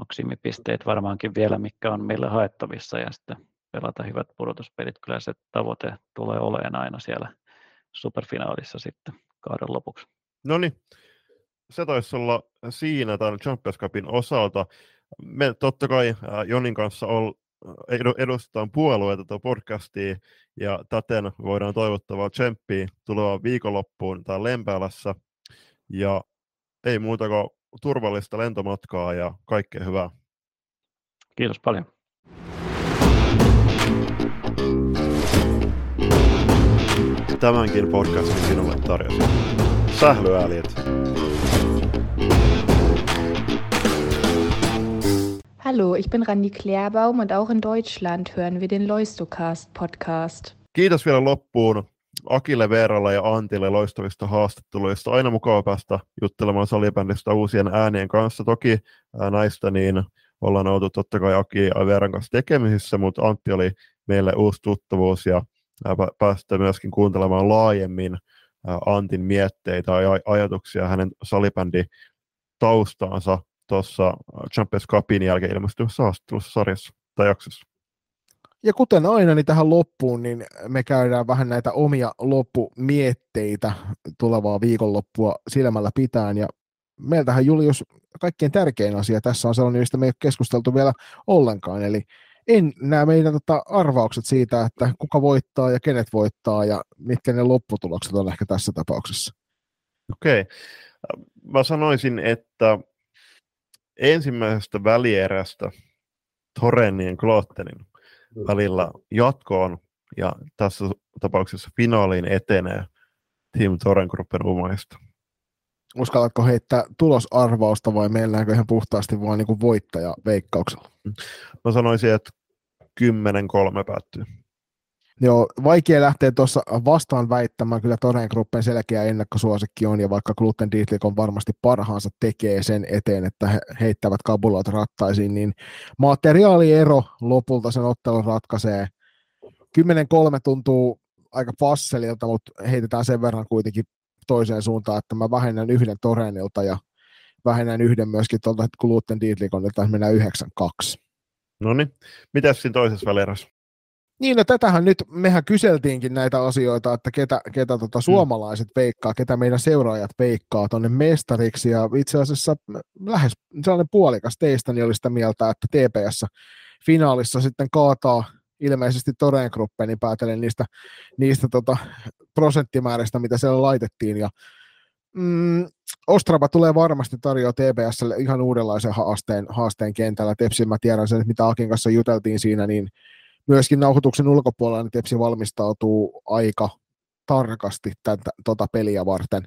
maksimipisteet varmaankin vielä, mikä on meillä haettavissa ja sitten pelata hyvät pudotuspelit. Kyllä se tavoite tulee olemaan aina siellä superfinaalissa sitten kauden lopuksi. No niin, se taisi olla siinä tämän Champions Cupin osalta. Me totta kai Jonin kanssa ol, edustetaan puolueita tuota podcastia ja täten voidaan toivottaa tsemppiä tulevaan viikonloppuun tai Lempäälässä. Ja ei muuta kuin turvallista lentomatkaa ja kaikkea hyvää. Kiitos paljon. Tämänkin podcastin sinulle tarjosi. Sählyääliet. Hallo, ich bin Randi Klärbaum und auch in Deutschland hören wir den Loistocast Podcast. Kiitos vielä loppuun Akille Veeralle ja Antille loistavista haastatteluista. Aina mukava päästä juttelemaan salibändistä uusien äänien kanssa. Toki näistä niin ollaan oltu totta kai Aki ja Veeran kanssa tekemisissä, mutta Antti oli meille uusi tuttavuus ja päästä myöskin kuuntelemaan laajemmin Antin mietteitä ja ajatuksia hänen salibändi taustaansa tuossa Champions Cupin jälkeen ilmestyvässä haastattelussa sarjassa tai jaksossa. Ja kuten aina, niin tähän loppuun, niin me käydään vähän näitä omia loppumietteitä tulevaa viikonloppua silmällä pitään. Ja meiltähän Julius kaikkein tärkein asia tässä on sellainen, mistä me ei ole keskusteltu vielä ollenkaan. Eli en näe meidän tota arvaukset siitä, että kuka voittaa ja kenet voittaa ja mitkä ne lopputulokset on ehkä tässä tapauksessa. Okei. Okay. Mä sanoisin, että ensimmäisestä välierästä Torenin ja Klottenin välillä jatkoon ja tässä tapauksessa finaaliin etenee Team Torengruppen umaista. Uskallatko heittää tulosarvausta vai meilläkö ihan puhtaasti vaan niin voittaja veikkauksella? Mä sanoisin, että 10-3 päättyy. Joo, vaikea lähteä tuossa vastaan väittämään, kyllä Toreen Gruppen selkeä ennakkosuosikki on, ja vaikka Gluten Dietlik on varmasti parhaansa tekee sen eteen, että he heittävät kabulat rattaisiin, niin materiaaliero lopulta sen ottelun ratkaisee. 10-3 tuntuu aika passelilta, mutta heitetään sen verran kuitenkin toiseen suuntaan, että mä vähennän yhden Toreenilta ja vähennän yhden myöskin tuolta Gluten Dietlikon, että mennään 9-2. No niin, mitäs siinä toisessa välierässä? Niin, no tätähän nyt, mehän kyseltiinkin näitä asioita, että ketä, ketä tota mm. suomalaiset veikkaa, ketä meidän seuraajat veikkaa tuonne mestariksi, ja itse asiassa lähes sellainen puolikas teistä niin oli sitä mieltä, että TPS finaalissa sitten kaataa ilmeisesti Toreen niin päätellen niistä, niistä tota, prosenttimääristä, mitä siellä laitettiin, ja mm, Ostrava tulee varmasti tarjoaa TPSlle ihan uudenlaisen haasteen, haasteen kentällä. Tepsi, mä tiedän sen, mitä Akin kanssa juteltiin siinä, niin myöskin nauhoituksen ulkopuolella niin Tepsi valmistautuu aika tarkasti tätä tota peliä varten.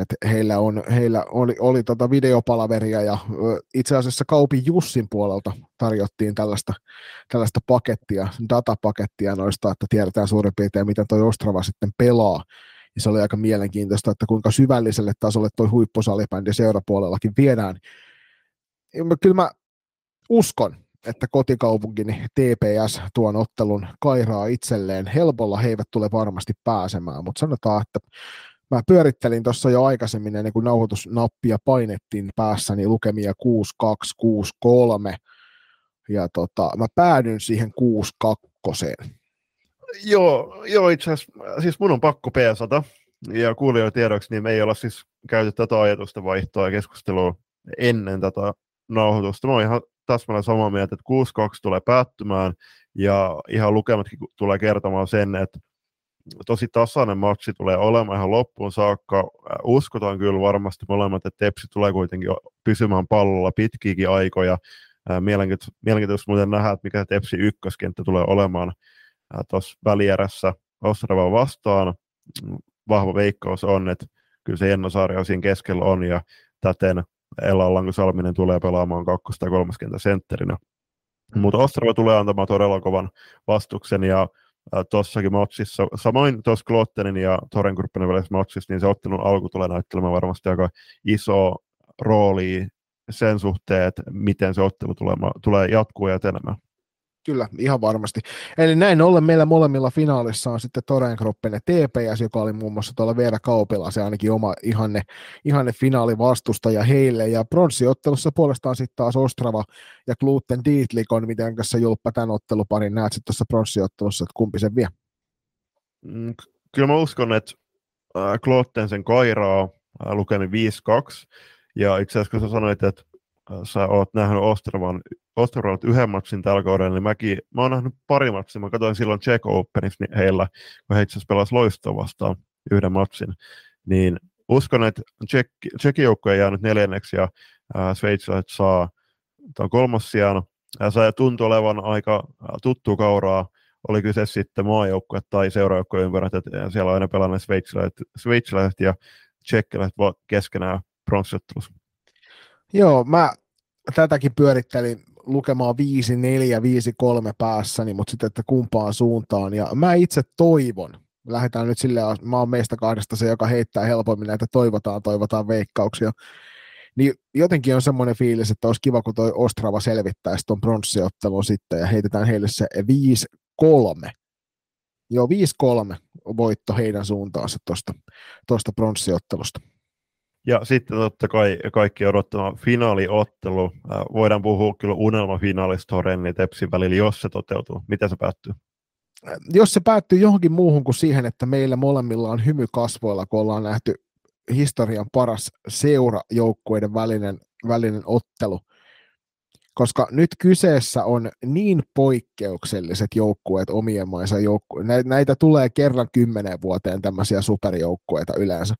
Et heillä, on, heillä oli, oli tota videopalaveria ja itse asiassa Kaupin Jussin puolelta tarjottiin tällaista, tällaista pakettia, datapakettia noista, että tiedetään suurin piirtein, miten tuo Ostrava sitten pelaa. Ja se oli aika mielenkiintoista, että kuinka syvälliselle tasolle tuo huippusalibändi seurapuolellakin viedään. Ja kyllä mä uskon, että kotikaupunkini TPS tuon ottelun kairaa itselleen. Helpolla he eivät tule varmasti pääsemään, mutta sanotaan, että mä pyörittelin tuossa jo aikaisemmin, ennen kuin nauhoitusnappia painettiin päässäni lukemia 6263, ja tota, mä päädyin siihen 62. Joo, joo itse asiassa, siis mun on pakko peesata, ja kuulijoiden tiedoksi, niin me ei olla siis käyty tätä ajatusta vaihtoa ja keskustelua ennen tätä nauhoitusta. Mä oon ihan täsmälleen samaa mieltä, että 6-2 tulee päättymään, ja ihan lukematkin tulee kertomaan sen, että tosi tasainen matsi tulee olemaan ihan loppuun saakka. Uskotaan kyllä varmasti molemmat, että Tepsi tulee kuitenkin pysymään pallolla pitkiäkin aikoja. Mielenkiintoista, mielenkiintoista muuten nähdä, että mikä Tepsi ykköskenttä tulee olemaan tuossa välierässä Ostrava vastaan. Vahva veikkaus on, että kyllä se Jenno Saari siinä keskellä on ja täten Ella Lanko Salminen tulee pelaamaan kakkos- tai kolmaskenttä sentterinä. Mutta Ostrava tulee antamaan todella kovan vastuksen ja tuossakin matsissa, samoin tuossa Klottenin ja Torenkurppenin välisessä matsissa, niin se ottelun alku tulee näyttelemään varmasti aika iso rooli sen suhteen, että miten se ottelu tulee, tulee jatkuu ja etenemään. Kyllä, ihan varmasti. Eli näin ollen meillä molemmilla finaalissa on sitten Torenkroppen ja TPS, joka oli muun muassa tuolla Veera Kaupilla, se ainakin oma ihanne, ihanne finaalivastustaja heille. Ja pronssiottelussa puolestaan sitten taas Ostrava ja Gluten Dietlikon, miten kanssa Julppa tämän otteluparin näet sitten tuossa pronssiottelussa, että kumpi sen vie? Mm, kyllä mä uskon, että Gluten sen kairaa lukemi 5-2, ja itse asiassa kun sä sanoit, että sä oot nähnyt Ostravan, Ostravan yhden matsin tällä kaudella, niin mäkin, mä oon nähnyt pari matsia, mä katsoin silloin Czech Openissa niin heillä, kun he itse asiassa pelasivat Loistoa vastaan yhden matsin, niin uskon, että Tsekin joukko ei jäänyt neljänneksi ja äh, saa tuon kolmas sijaan. Ja se tuntui olevan aika tuttu kauraa, oli kyse sitten maajoukkue tai seuraajoukkue ympärät, että siellä on aina pelanneet sveitsiläiset, sveitsiläiset ja tsekkiläiset keskenään pronssiottelussa. Joo, mä tätäkin pyörittelin lukemaan 5-4, 5-3 päässäni, mutta sitten, että kumpaan suuntaan. Ja mä itse toivon, lähdetään nyt silleen, mä oon meistä kahdesta se, joka heittää helpommin näitä toivotaan, toivotaan veikkauksia. Niin jotenkin on semmoinen fiilis, että olisi kiva, kun toi Ostrava selvittäisi tuon pronssiottelun sitten ja heitetään heille se 5-3. Joo, 5-3 voitto heidän suuntaansa tuosta pronssiottelusta. Ja sitten totta kai kaikki odottama finaaliottelu. Äh, voidaan puhua kyllä unelmafinaalista Horenni Tepsin välillä, jos se toteutuu. Miten se päättyy? Äh, jos se päättyy johonkin muuhun kuin siihen, että meillä molemmilla on hymy kasvoilla, kun ollaan nähty historian paras seurajoukkueiden välinen, välinen ottelu. Koska nyt kyseessä on niin poikkeukselliset joukkueet omien maissa joukkueet. Näitä tulee kerran kymmenen vuoteen tämmöisiä superjoukkueita yleensä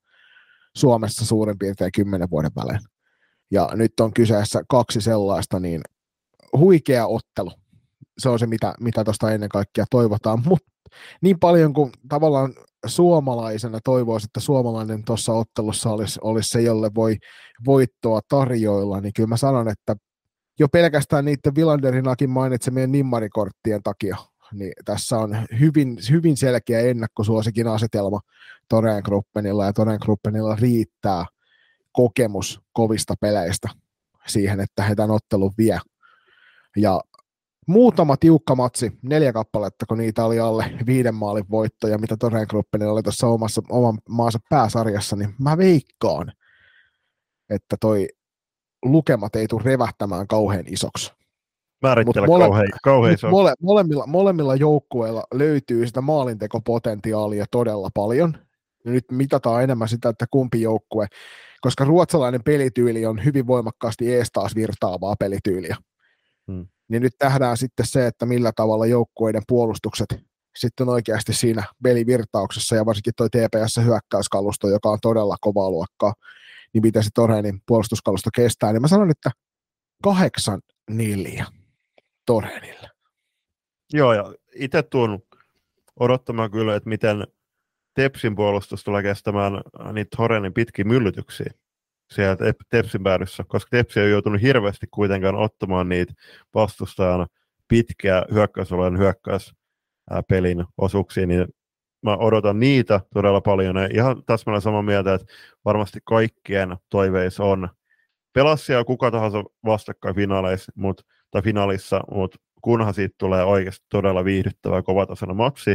Suomessa suurin piirtein kymmenen vuoden välein. Ja nyt on kyseessä kaksi sellaista, niin huikea ottelu. Se on se, mitä, mitä ennen kaikkea toivotaan, mutta niin paljon kuin tavallaan suomalaisena toivoisi, että suomalainen tuossa ottelussa olisi, olisi se, jolle voi voittoa tarjoilla, niin kyllä mä sanon, että jo pelkästään niiden Vilanderinakin mainitsemien nimmarikorttien takia niin tässä on hyvin, hyvin selkeä ennakkosuosikin asetelma Toreen Gruppenilla, ja Toreen Gruppenilla riittää kokemus kovista peleistä siihen, että he tämän ottelun vie. Ja muutama tiukka matsi, neljä kappaletta, kun niitä oli alle viiden maalin voittoja, mitä Toreen Gruppenilla oli tuossa omassa, oman maansa pääsarjassa, niin mä veikkaan, että toi lukemat ei tule revähtämään kauhean isoksi. Määrittele mole, kauhean, kauhean mole, molemmilla, molemmilla joukkueilla löytyy sitä maalintekopotentiaalia todella paljon. Ja nyt mitataan enemmän sitä, että kumpi joukkue, koska ruotsalainen pelityyli on hyvin voimakkaasti ees taas virtaavaa pelityyliä. Hmm. niin nyt nähdään sitten se, että millä tavalla joukkueiden puolustukset sitten oikeasti siinä pelivirtauksessa ja varsinkin tuo TPS-hyökkäyskalusto, joka on todella kovaa luokkaa, niin mitä se Torhenin puolustuskalusto kestää, niin mä sanon, että kahdeksan neljä Torhenille. Joo, ja itse tuun odottamaan kyllä, että miten Tepsin puolustus tulee kestämään niitä Torenin pitkiä myllytyksiä siellä Tepsin päädyssä, koska Tepsi on joutunut hirveästi kuitenkaan ottamaan niitä vastustajan pitkiä hyökkäysolojen hyökkäys pelin osuuksia, niin mä odotan niitä todella paljon. Ja ihan täsmälleen samaa mieltä, että varmasti kaikkien toiveissa on pelassia kuka tahansa vastakkain finaaleissa, mut, tai finaalissa, mutta kunhan siitä tulee oikeasti todella viihdyttävä kovatasoinen matsi,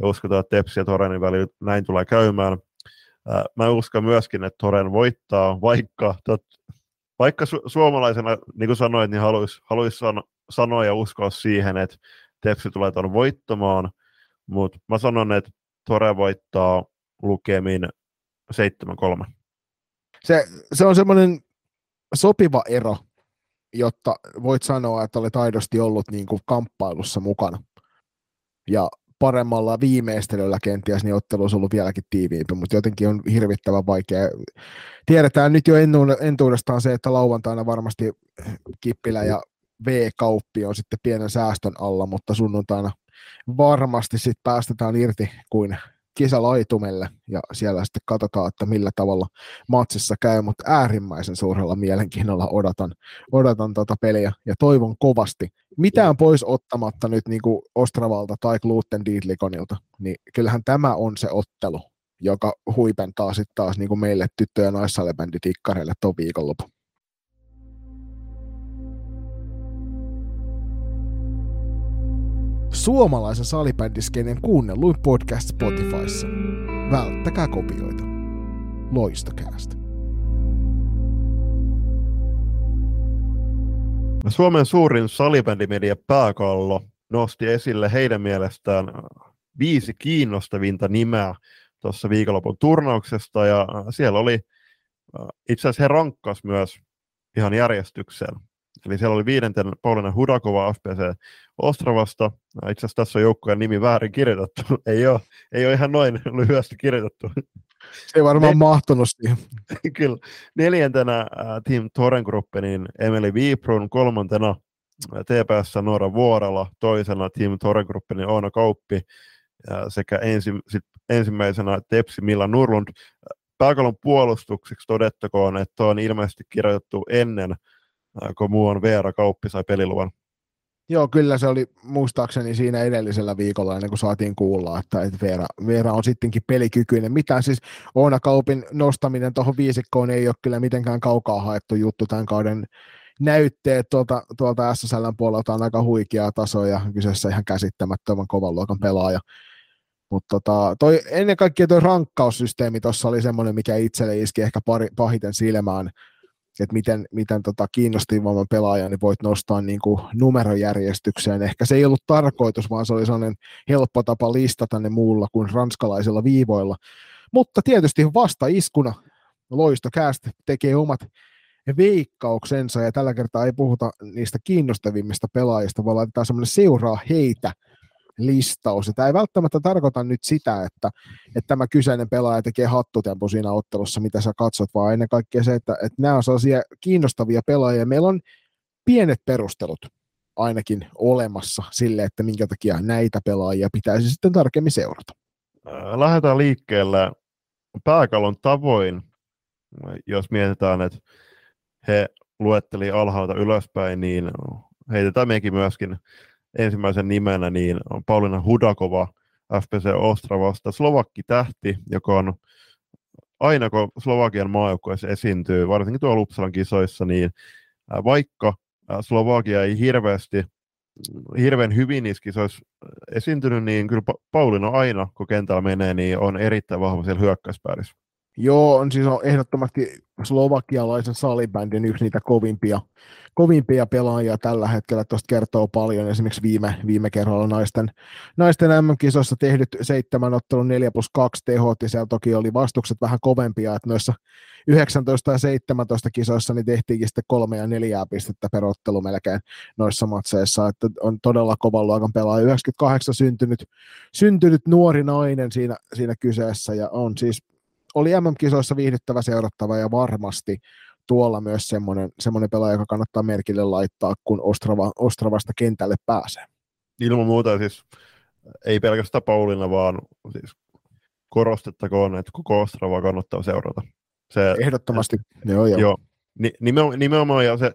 ja uskotaan, että Tepsi ja Torenin välillä näin tulee käymään. Mä uskon myöskin, että Toren voittaa, vaikka, tot, vaikka su- suomalaisena, niin kuin sanoit, niin haluaisi haluais san- sanoa ja uskoa siihen, että Tepsi tulee tuon voittamaan, mutta mä sanon, että Tore voittaa lukemin 7-3. Se, se on semmoinen sopiva ero, jotta voit sanoa, että olet aidosti ollut niin kuin kamppailussa mukana. Ja paremmalla viimeistelyllä kenties niin ottelu olisi ollut vieläkin tiiviimpi, mutta jotenkin on hirvittävän vaikea. Tiedetään nyt jo entuudestaan se, että lauantaina varmasti Kippilä ja V-kauppi on sitten pienen säästön alla, mutta sunnuntaina varmasti sitten päästetään irti kuin kisälaitumelle ja siellä sitten katsotaan, että millä tavalla matsissa käy, mutta äärimmäisen suurella mielenkiinnolla odotan, odotan tota peliä ja toivon kovasti. Mitään pois ottamatta nyt niin kuin Ostravalta tai Gluten Dietlikonilta, niin kyllähän tämä on se ottelu, joka huipentaa sitten taas niin kuin meille tyttö- ja naissalibänditikkareille tuon viikonlopun. Suomalaisen salibändiskenen kuunnelluin podcast Spotifyssa. Välttäkää kopioita. Loistokäästä. Suomen suurin salibändimedia pääkallo nosti esille heidän mielestään viisi kiinnostavinta nimeä tuossa viikonlopun turnauksesta, ja siellä oli, itse asiassa he rankkas myös ihan järjestykseen. Eli siellä oli viidenten Paulina Hudakova FPC Ostravasta. Itse asiassa tässä on joukkueen nimi väärin kirjoitettu. ei, ole, ei ole ihan noin lyhyesti kirjoitettu. Se ei varmaan ne... mahtunut siihen. Kyllä. Neljäntenä äh, Team Torengruppenin Emeli Viiprun, kolmantena TPS Noora Vuorala, toisena Team Torengruppenin Oona Kauppi sekä ensi, sit ensimmäisenä Tepsi Milla Nurlund. Pääkallon puolustukseksi todettakoon, että on ilmeisesti kirjoitettu ennen kun muu on Veera Kauppi sai peliluvan. Joo, kyllä se oli muistaakseni siinä edellisellä viikolla ennen kuin saatiin kuulla, että, että Veera, Veera on sittenkin pelikykyinen. Mitä siis Oona Kaupin nostaminen tuohon viisikkoon ei ole kyllä mitenkään kaukaa haettu juttu tämän kauden näytteet tuolta, tuolta SSLn puolelta on aika huikeaa tasoa ja kyseessä ihan käsittämättömän kovan luokan pelaaja. Mutta tota, toi, ennen kaikkea tuo rankkaussysteemi tuossa oli semmoinen, mikä itselle iski ehkä pari, pahiten silmään että miten, miten tota kiinnostavamman pelaajan niin voit nostaa niin kuin numerojärjestykseen. Ehkä se ei ollut tarkoitus, vaan se oli sellainen helppo tapa listata ne muulla kuin ranskalaisilla viivoilla. Mutta tietysti vasta iskuna Loistokäästä tekee omat veikkauksensa, ja tällä kertaa ei puhuta niistä kiinnostavimmista pelaajista, vaan laitetaan semmoinen seuraa heitä listaus. Tämä ei välttämättä tarkoita nyt sitä, että, että tämä kyseinen pelaaja tekee hattutempo siinä ottelussa, mitä sä katsot, vaan ennen kaikkea se, että, että nämä on sellaisia kiinnostavia pelaajia. Meillä on pienet perustelut ainakin olemassa sille, että minkä takia näitä pelaajia pitäisi sitten tarkemmin seurata. Äh, lähdetään liikkeelle pääkallon tavoin, jos mietitään, että he luetteli alhaalta ylöspäin, niin heitetään mekin myöskin ensimmäisen nimenä niin on Paulina Hudakova FPC Ostravasta, Slovakki tähti, joka on aina kun Slovakian maajoukkueessa esiintyy, varsinkin tuolla Uppsalan kisoissa, niin vaikka Slovakia ei hirveästi hirveän hyvin niissä kisoissa esiintynyt, niin kyllä Paulina aina, kun kentällä menee, niin on erittäin vahva siellä hyökkäyspäädyssä. Joo, on siis on ehdottomasti slovakialaisen salibändin yksi niitä kovimpia, kovimpia pelaajia tällä hetkellä. Tuosta kertoo paljon esimerkiksi viime, viime kerralla naisten, naisten MM-kisoissa tehdyt seitsemän ottelun 4 plus 2 tehot, ja siellä toki oli vastukset vähän kovempia, että noissa 19 ja 17 kisoissa niin tehtiinkin sitten kolme ja neljää pistettä per ottelu melkein noissa matseissa, että on todella kovan luokan pelaaja. 98 syntynyt, syntynyt nuori nainen siinä, siinä kyseessä, ja on siis oli MM-kisoissa viihdyttävä seurattava ja varmasti tuolla myös semmoinen, semmoinen pelaaja, joka kannattaa merkille laittaa, kun Ostrava, Ostravasta kentälle pääsee. Ilman muuta siis ei pelkästään Paulina, vaan siis korostettakoon, että koko Ostravaa kannattaa seurata. Se, Ehdottomasti, et, joo joo. joo nimenomaan, nimenomaan ja se,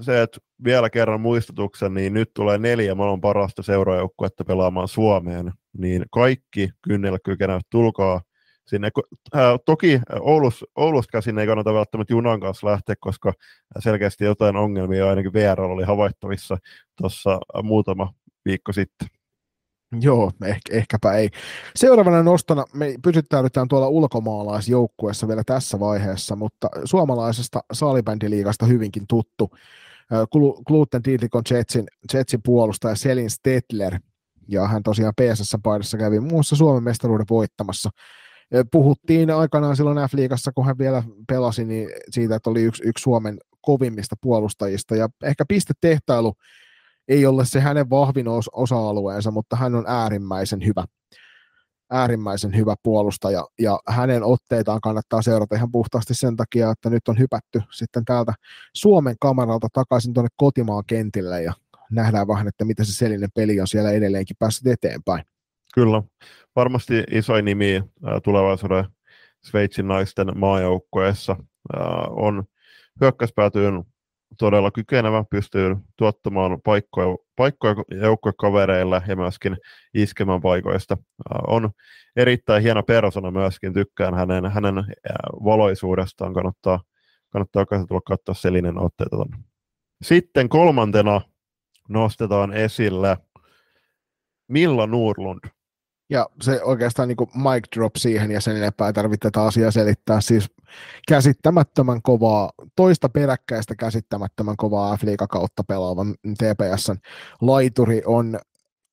se, että vielä kerran muistutuksen, niin nyt tulee neljä maailman parasta seuraajoukkuetta pelaamaan Suomeen, niin kaikki kynnellä kykenevät, tulkaa sinne. Ää, toki Oulus, Oulusta käsin ei kannata välttämättä junan kanssa lähteä, koska selkeästi jotain ongelmia ainakin VR oli havaittavissa tuossa muutama viikko sitten. Joo, ehkä, ehkäpä ei. Seuraavana nostona me pysyttäydytään tuolla ulkomaalaisjoukkueessa vielä tässä vaiheessa, mutta suomalaisesta saalibändiliigasta hyvinkin tuttu. Gluten Didlikon Jetsin, Jetsin puolustaja Selin Stetler, ja hän tosiaan PSS-paidassa kävi muussa Suomen mestaruuden voittamassa Puhuttiin aikanaan silloin F-liigassa, kun hän vielä pelasi, niin siitä, että oli yksi, yksi Suomen kovimmista puolustajista, ja ehkä pistetehtailu ei ole se hänen vahvin osa-alueensa, mutta hän on äärimmäisen hyvä äärimmäisen hyvä puolustaja, ja hänen otteitaan kannattaa seurata ihan puhtaasti sen takia, että nyt on hypätty sitten täältä Suomen kameralta takaisin tuonne kotimaan kentille, ja nähdään vähän, että mitä se selinen peli on siellä edelleenkin päässyt eteenpäin. Kyllä, varmasti iso nimi tulevaisuuden Sveitsin naisten maajoukkueessa on hyökkäyspäätyyn todella kykenevä, pystyy tuottamaan paikkoja, paikkoja joukkuekavereille ja myöskin iskemään paikoista. On erittäin hieno persona myöskin, tykkään hänen, hänen valoisuudestaan, kannattaa, kannattaa jokaisen tulla katsoa Selinen otteita. Sitten kolmantena nostetaan esille Milla Nurlund. Ja se oikeastaan niin mic drop siihen ja sen enempää tarvitse tätä asiaa selittää. Siis käsittämättömän kovaa, toista peräkkäistä käsittämättömän kovaa f kautta pelaavan TPSn laituri on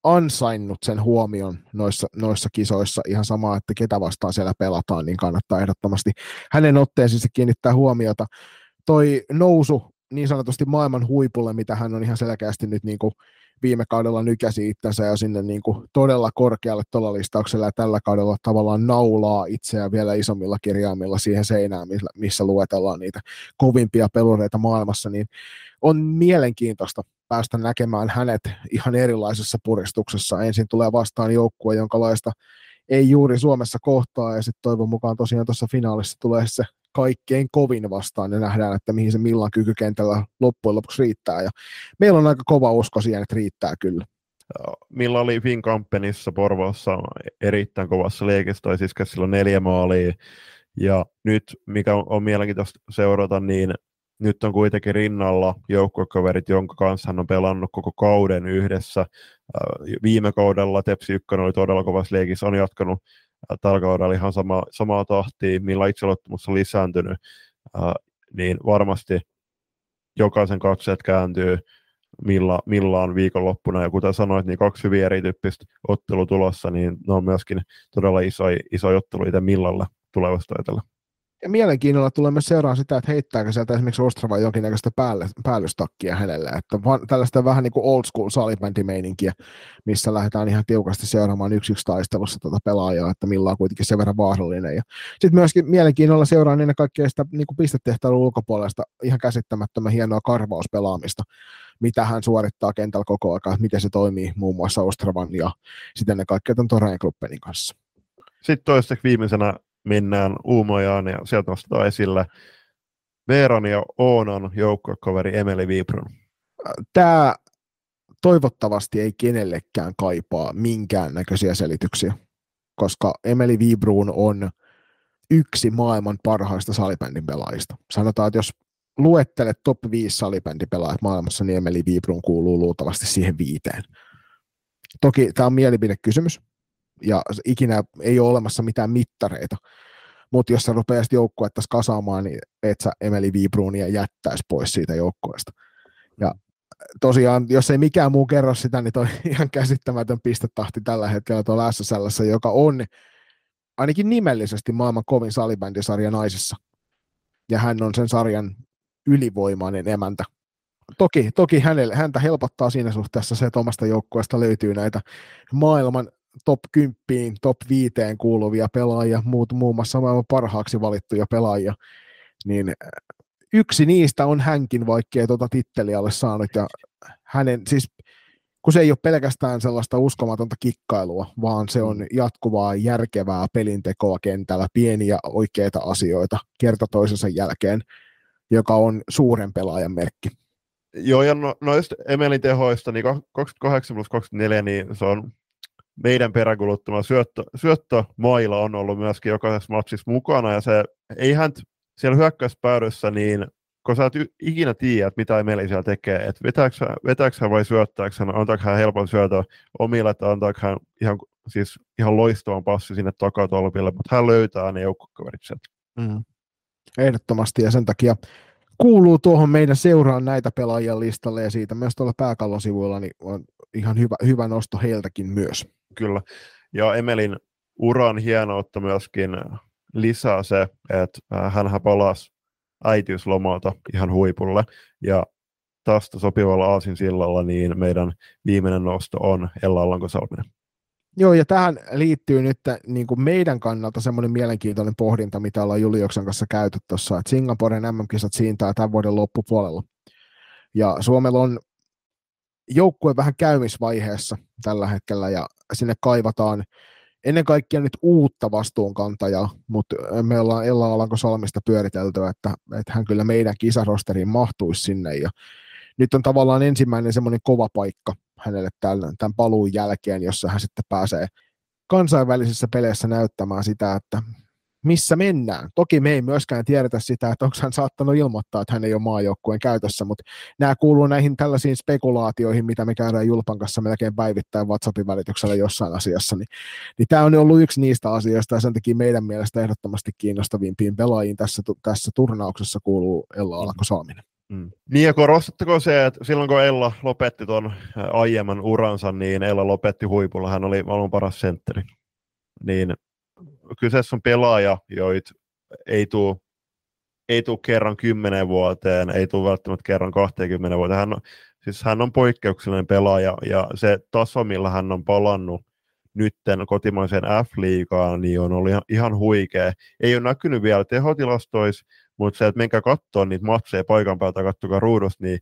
ansainnut sen huomion noissa, noissa kisoissa ihan sama, että ketä vastaan siellä pelataan, niin kannattaa ehdottomasti hänen otteisiinsa kiinnittää huomiota. Toi nousu niin sanotusti maailman huipulle, mitä hän on ihan selkeästi nyt niin kuin viime kaudella nykäsi itsensä ja sinne niin kuin todella korkealle tuolla listauksella ja tällä kaudella tavallaan naulaa itseään vielä isommilla kirjaimilla siihen seinään, missä luetellaan niitä kovimpia pelureita maailmassa, niin on mielenkiintoista päästä näkemään hänet ihan erilaisessa puristuksessa. Ensin tulee vastaan joukkue, jonka laista ei juuri Suomessa kohtaa, ja sitten toivon mukaan tosiaan tuossa finaalissa tulee se kaikkein kovin vastaan ja nähdään, että mihin se millan kykykentällä loppujen lopuksi riittää. Ja meillä on aika kova usko siihen, että riittää kyllä. Milla oli Finkampenissa Porvoossa erittäin kovassa liekissä, tai siis silloin neljä maalia. Ja nyt, mikä on, mielenkiintoista seurata, niin nyt on kuitenkin rinnalla joukkokaverit, jonka kanssa hän on pelannut koko kauden yhdessä. Viime kaudella Tepsi 1 oli todella kovassa liekissä, on jatkanut tällä kaudella ihan sama, samaa tahtia, millä itseluottamus on lisääntynyt, ää, niin varmasti jokaisen katseet kääntyy milla, millaan viikonloppuna, ja kuten sanoit, niin kaksi hyvin erityyppistä ottelu tulossa, niin ne on myöskin todella isoja iso ottelu itse millalla tulevasta ajatella ja mielenkiinnolla tulemme seuraamaan sitä, että heittääkö sieltä esimerkiksi Ostrava jonkinnäköistä päälle, päällystakkia hänelle. Että van, tällaista vähän niin kuin old school salibändimeininkiä, missä lähdetään ihan tiukasti seuraamaan yksi yksi taistelussa tuota pelaajaa, että millä on kuitenkin sen verran vaarallinen. sitten myöskin mielenkiinnolla seuraan ennen kaikkea sitä niin kuin pistetehtailun ulkopuolesta ihan käsittämättömän hienoa karvauspelaamista, mitä hän suorittaa kentällä koko ajan, miten se toimii muun muassa Ostravan ja sitten ennen kaikkea tämän Toreen kanssa. Sitten toiseksi viimeisenä mennään Uumojaan ja sieltä nostetaan esille Veeran ja Oonan joukkuekaveri Emeli Vibrun. Tämä toivottavasti ei kenellekään kaipaa minkään näköisiä selityksiä, koska Emeli Vibruun on yksi maailman parhaista salibändin pelaajista. Sanotaan, että jos luettelet top 5 salibändipelaajat maailmassa, niin Emeli Vibruun kuuluu luultavasti siihen viiteen. Toki tämä on mielipidekysymys, ja ikinä ei ole olemassa mitään mittareita, mutta jos sä rupeaisit joukkuetta kasaamaan, niin et sä Emeli Vibruunia jättäisi pois siitä joukkueesta. Ja tosiaan, jos ei mikään muu kerro sitä, niin toi ihan käsittämätön pistetahti tällä hetkellä tuolla SSL, joka on ainakin nimellisesti maailman kovin salibändisarja naisissa. Ja hän on sen sarjan ylivoimainen emäntä. Toki, toki hänelle, häntä helpottaa siinä suhteessa se, että omasta joukkueesta löytyy näitä maailman top 10, top 5 kuuluvia pelaajia, muut, muun muassa maailman parhaaksi valittuja pelaajia, niin äh, yksi niistä on hänkin, vaikkei tuota titteliä ole saanut, ja hänen, siis kun se ei ole pelkästään sellaista uskomatonta kikkailua, vaan se on jatkuvaa järkevää pelintekoa kentällä, pieniä oikeita asioita kerta toisensa jälkeen, joka on suuren pelaajan merkki. Joo, ja no, noista Emelin tehoista, niin 28 plus 24, niin se on meidän peräkuluttama syöttö, syöttömailla on ollut myöskin jokaisessa matsissa mukana, ja se ei hän siellä hyökkäyspäädyssä, niin kun sä et ikinä tiedä, että mitä Emeli siellä tekee, että vetääkö, vetääkö hän vai syöttääkö hän, antaako hän helpon syötö omille, että antaako hän ihan, siis ihan loistavan passi sinne takatolpille, mutta hän löytää ne joukkokaverit sieltä. Mm. Ehdottomasti, ja sen takia kuuluu tuohon meidän seuraan näitä pelaajia listalle, ja siitä myös tuolla pääkallon sivuilla niin on ihan hyvä, hyvä nosto heiltäkin myös. Kyllä, ja Emelin uran hienoutta myöskin lisää se, että hän palasi äitiyslomalta ihan huipulle. Ja tästä sopivalla aasinsillalla niin meidän viimeinen nosto on Ella Alanko-Salminen. Joo, ja tähän liittyy nyt niin kuin meidän kannalta semmoinen mielenkiintoinen pohdinta, mitä ollaan Julioksen kanssa käyty tuossa, että Singaporen MM-kisat siintää tämän vuoden loppupuolella. Ja Suomella on joukkue vähän käymisvaiheessa tällä hetkellä, ja sinne kaivataan ennen kaikkea nyt uutta vastuunkantajaa, mutta me ollaan Ella Alanko Salmista pyöritelty, että, että hän kyllä meidän kisarosteriin mahtuisi sinne ja nyt on tavallaan ensimmäinen semmoinen kova paikka hänelle tämän, tämän paluun jälkeen, jossa hän sitten pääsee kansainvälisissä peleissä näyttämään sitä, että missä mennään. Toki me ei myöskään tiedetä sitä, että onko hän saattanut ilmoittaa, että hän ei ole maajoukkueen käytössä, mutta nämä kuuluu näihin tällaisiin spekulaatioihin, mitä me käydään Julpan kanssa melkein päivittäin WhatsAppin välityksellä jossain asiassa. Niin, niin tämä on ollut yksi niistä asioista, ja sen takia meidän mielestä ehdottomasti kiinnostavimpiin pelaajiin tässä, tässä turnauksessa kuuluu Ella Alko Salminen. Mm. Niin ja korostatteko se, että silloin kun Ella lopetti tuon aiemman uransa, niin Ella lopetti huipulla, hän oli maailman paras sentteri. Niin kyseessä on pelaaja, joit ei tule ei tule kerran kymmenen vuoteen, ei tule välttämättä kerran 20 vuoteen. Hän on, siis hän on poikkeuksellinen pelaaja ja se taso, millä hän on palannut nytten kotimaiseen F-liigaan, niin on ollut ihan, ihan huikea. Ei ole näkynyt vielä tehotilastoissa, mutta se, että menkää katsoa niitä matseja paikan päältä, katsokaa ruudusta, niin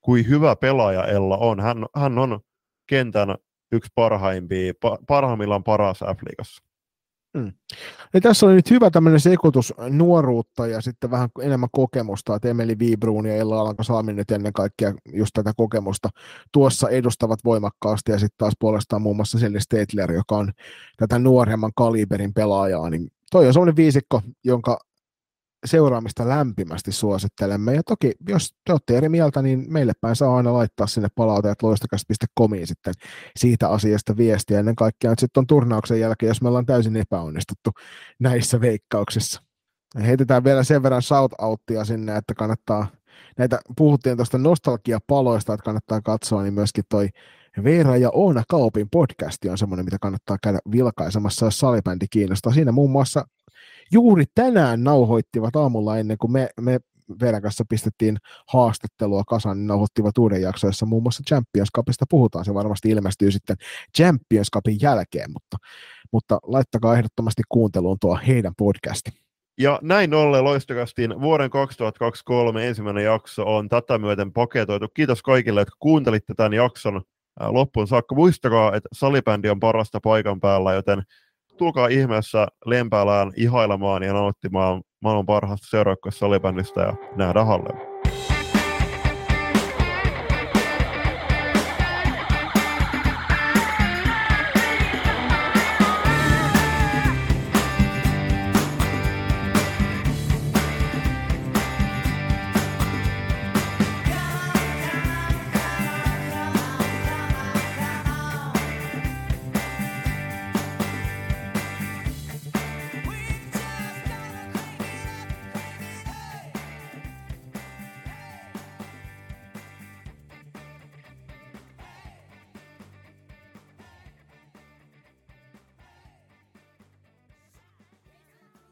kuin hyvä pelaaja Ella on. Hän, hän on kentän yksi parhaimpia, parhaimmillaan paras F-liigassa. Mm. Ja tässä oli nyt hyvä tämmöinen sekoitus nuoruutta ja sitten vähän enemmän kokemusta, että Emeli Viibruun ja Ella Alanko Salmin nyt ennen kaikkea just tätä kokemusta tuossa edustavat voimakkaasti ja sitten taas puolestaan muun muassa Selli Stetler, joka on tätä nuoremman kaliberin pelaajaa, niin toi on semmoinen viisikko, jonka seuraamista lämpimästi suosittelemme. Ja toki, jos te olette eri mieltä, niin meille päin saa aina laittaa sinne palauteet loistakas.comiin sitten siitä asiasta viestiä. Ennen kaikkea että sitten on turnauksen jälkeen, jos me ollaan täysin epäonnistuttu näissä veikkauksissa. Heitetään vielä sen verran shout-outtia sinne, että kannattaa, näitä puhuttiin tuosta nostalgiapaloista, että kannattaa katsoa, niin myöskin toi Veera ja Oona Kaupin podcasti on semmoinen, mitä kannattaa käydä vilkaisemassa, jos salibändi kiinnostaa. Siinä muun muassa juuri tänään nauhoittivat aamulla ennen kuin me, me Veeran kanssa pistettiin haastattelua kasaan, niin nauhoittivat uuden jakson, jossa muun muassa Champions Cupista puhutaan. Se varmasti ilmestyy sitten Champions Cupin jälkeen, mutta, mutta laittakaa ehdottomasti kuunteluun tuo heidän podcasti. Ja näin ollen loistokastiin vuoden 2023 ensimmäinen jakso on tätä myöten paketoitu. Kiitos kaikille, jotka kuuntelitte tämän jakson loppuun saakka. Muistakaa, että salibändi on parasta paikan päällä, joten tulkaa ihmeessä Lempäälään ihailemaan ja nauttimaan maailman parhaasta seuraavaksi salibändistä ja nähdään halle.